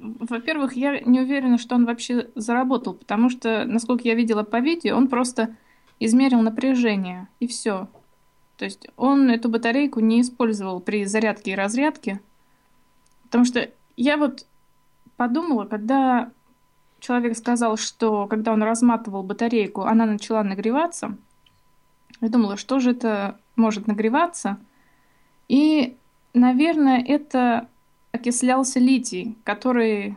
Во-первых, я не уверена, что он вообще заработал, потому что, насколько я видела по видео, он просто измерил напряжение, и все. То есть он эту батарейку не использовал при зарядке и разрядке, потому что я вот подумала, когда человек сказал, что когда он разматывал батарейку, она начала нагреваться. Я думала, что же это может нагреваться. И, наверное, это окислялся литий, который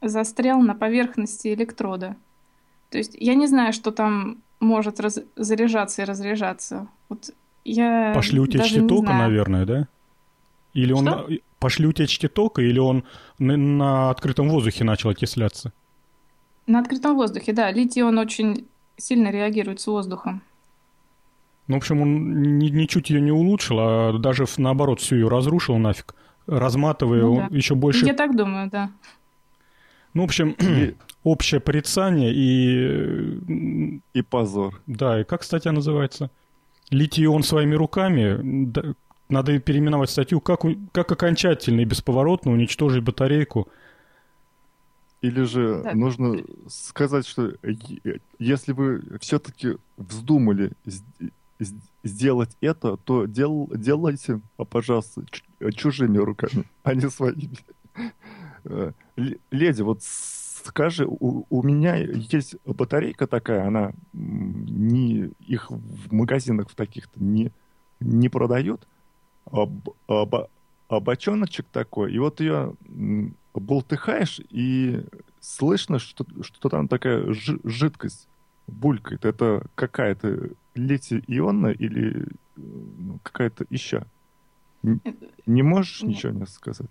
застрял на поверхности электрода. То есть я не знаю, что там может раз... заряжаться и разряжаться. Вот я Пошли утечки тока, наверное, да? Или он что? пошли утечки тока, или он на, на открытом воздухе начал окисляться? На открытом воздухе, да. Литий, он очень сильно реагирует с воздухом. Ну, в общем, он ни, ничуть ее не улучшил, а даже наоборот всю ее разрушил нафиг, разматывая ну, да. еще больше... Я так думаю, да. Ну, в общем, общее порицание и... И позор. Да, и как статья называется? Литий он своими руками... Надо переименовать статью, как, как окончательно и бесповоротно уничтожить батарейку – или же так. нужно сказать, что если вы все-таки вздумали сделать это, то дел, делайте, пожалуйста, чужими руками, а не своими. Э, леди, вот скажи, у, у меня есть батарейка такая, она не их в магазинах в таких-то не, не продают, а, а, а бочоночек такой, и вот ее болтыхаешь, и слышно, что, что там такая жидкость булькает. Это какая-то литий-ионная или ну, какая-то еще? Не можешь ничего мне сказать?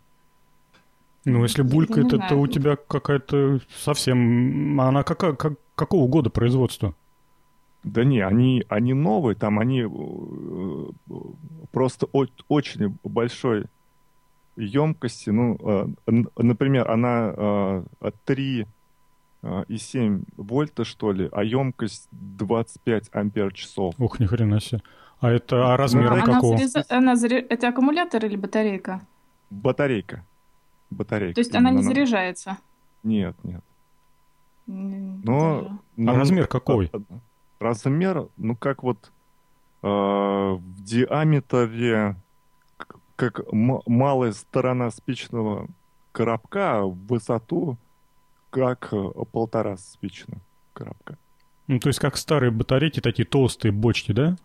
Ну, если булькает, это у тебя какая-то совсем... Она какая, как, какого года производства? Да не, они, они новые, там они э, просто очень большой емкости. Ну, э, например, она 3 э, и 7 вольта, что ли, а емкость 25 ампер часов. Ух, ни хрена себе. А это а размер ну, какого? Она, она, это аккумулятор или батарейка? Батарейка батарейка. То есть она не заряжается? Нет, нет. Но, но... А размер какой? Размер, ну как вот э, в диаметре, как малая сторона спичного коробка, в высоту как э, полтора спичного коробка. Ну, то есть как старые батарейки, такие толстые бочки, да?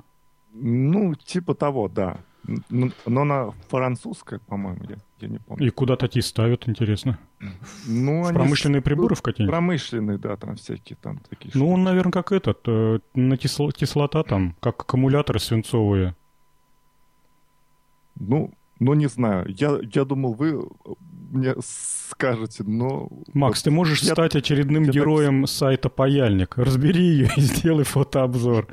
Ну, типа того, да. Но она французская, по-моему, я, я не помню. И куда такие ставят, интересно? Ну, в они промышленные с... приборы в какие-нибудь? Промышленные, да, там всякие там такие Ну, он, наверное, как этот, э, на кисло... кислота там, как аккумуляторы свинцовые. Ну, ну, не знаю. Я, я думал, вы мне скажете, но... Макс, вот ты можешь я... стать очередным я героем так... сайта «Паяльник». Разбери ее и сделай фотообзор.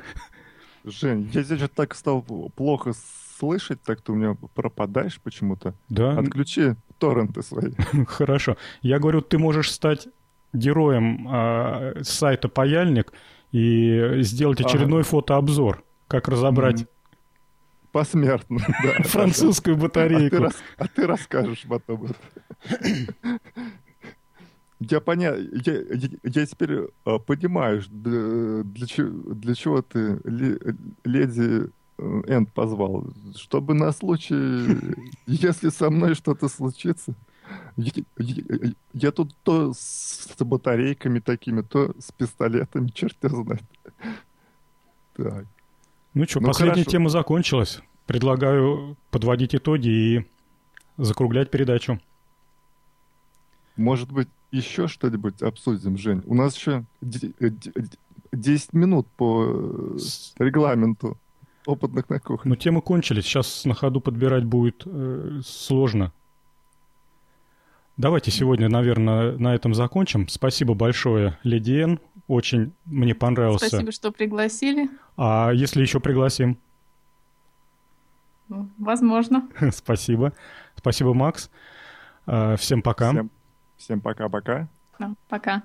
Жень, я здесь так стал плохо слышать, так ты у меня пропадаешь почему-то. Да. Отключи торренты свои. Хорошо. Я говорю, ты можешь стать героем э, сайта «Паяльник» и сделать очередной ага. фотообзор, как разобрать... Посмертно, да. Французскую батарейку. А ты, а ты расскажешь потом. Я поня... я, я, я теперь а, понимаю, для, для, чего, для чего ты леди э, Энд позвал. Чтобы на случай, если со мной что-то случится, я, я, я тут то с батарейками такими, то с пистолетами, черт его знает. Так. Ну что, ну, последняя хорошо. тема закончилась. Предлагаю подводить итоги и закруглять передачу. Может быть, еще что-нибудь обсудим, Жень? У нас еще 10 э, минут по э, регламенту опытных на кухне. Ну, темы кончились. Сейчас на ходу подбирать будет э, сложно. Давайте сегодня, наверное, на этом закончим. Спасибо большое, Леди Эн. Очень мне понравился. Спасибо, что пригласили. А если еще пригласим? Возможно. Спасибо. Спасибо, Макс. Э, всем пока. Всем, всем пока-пока. Пока.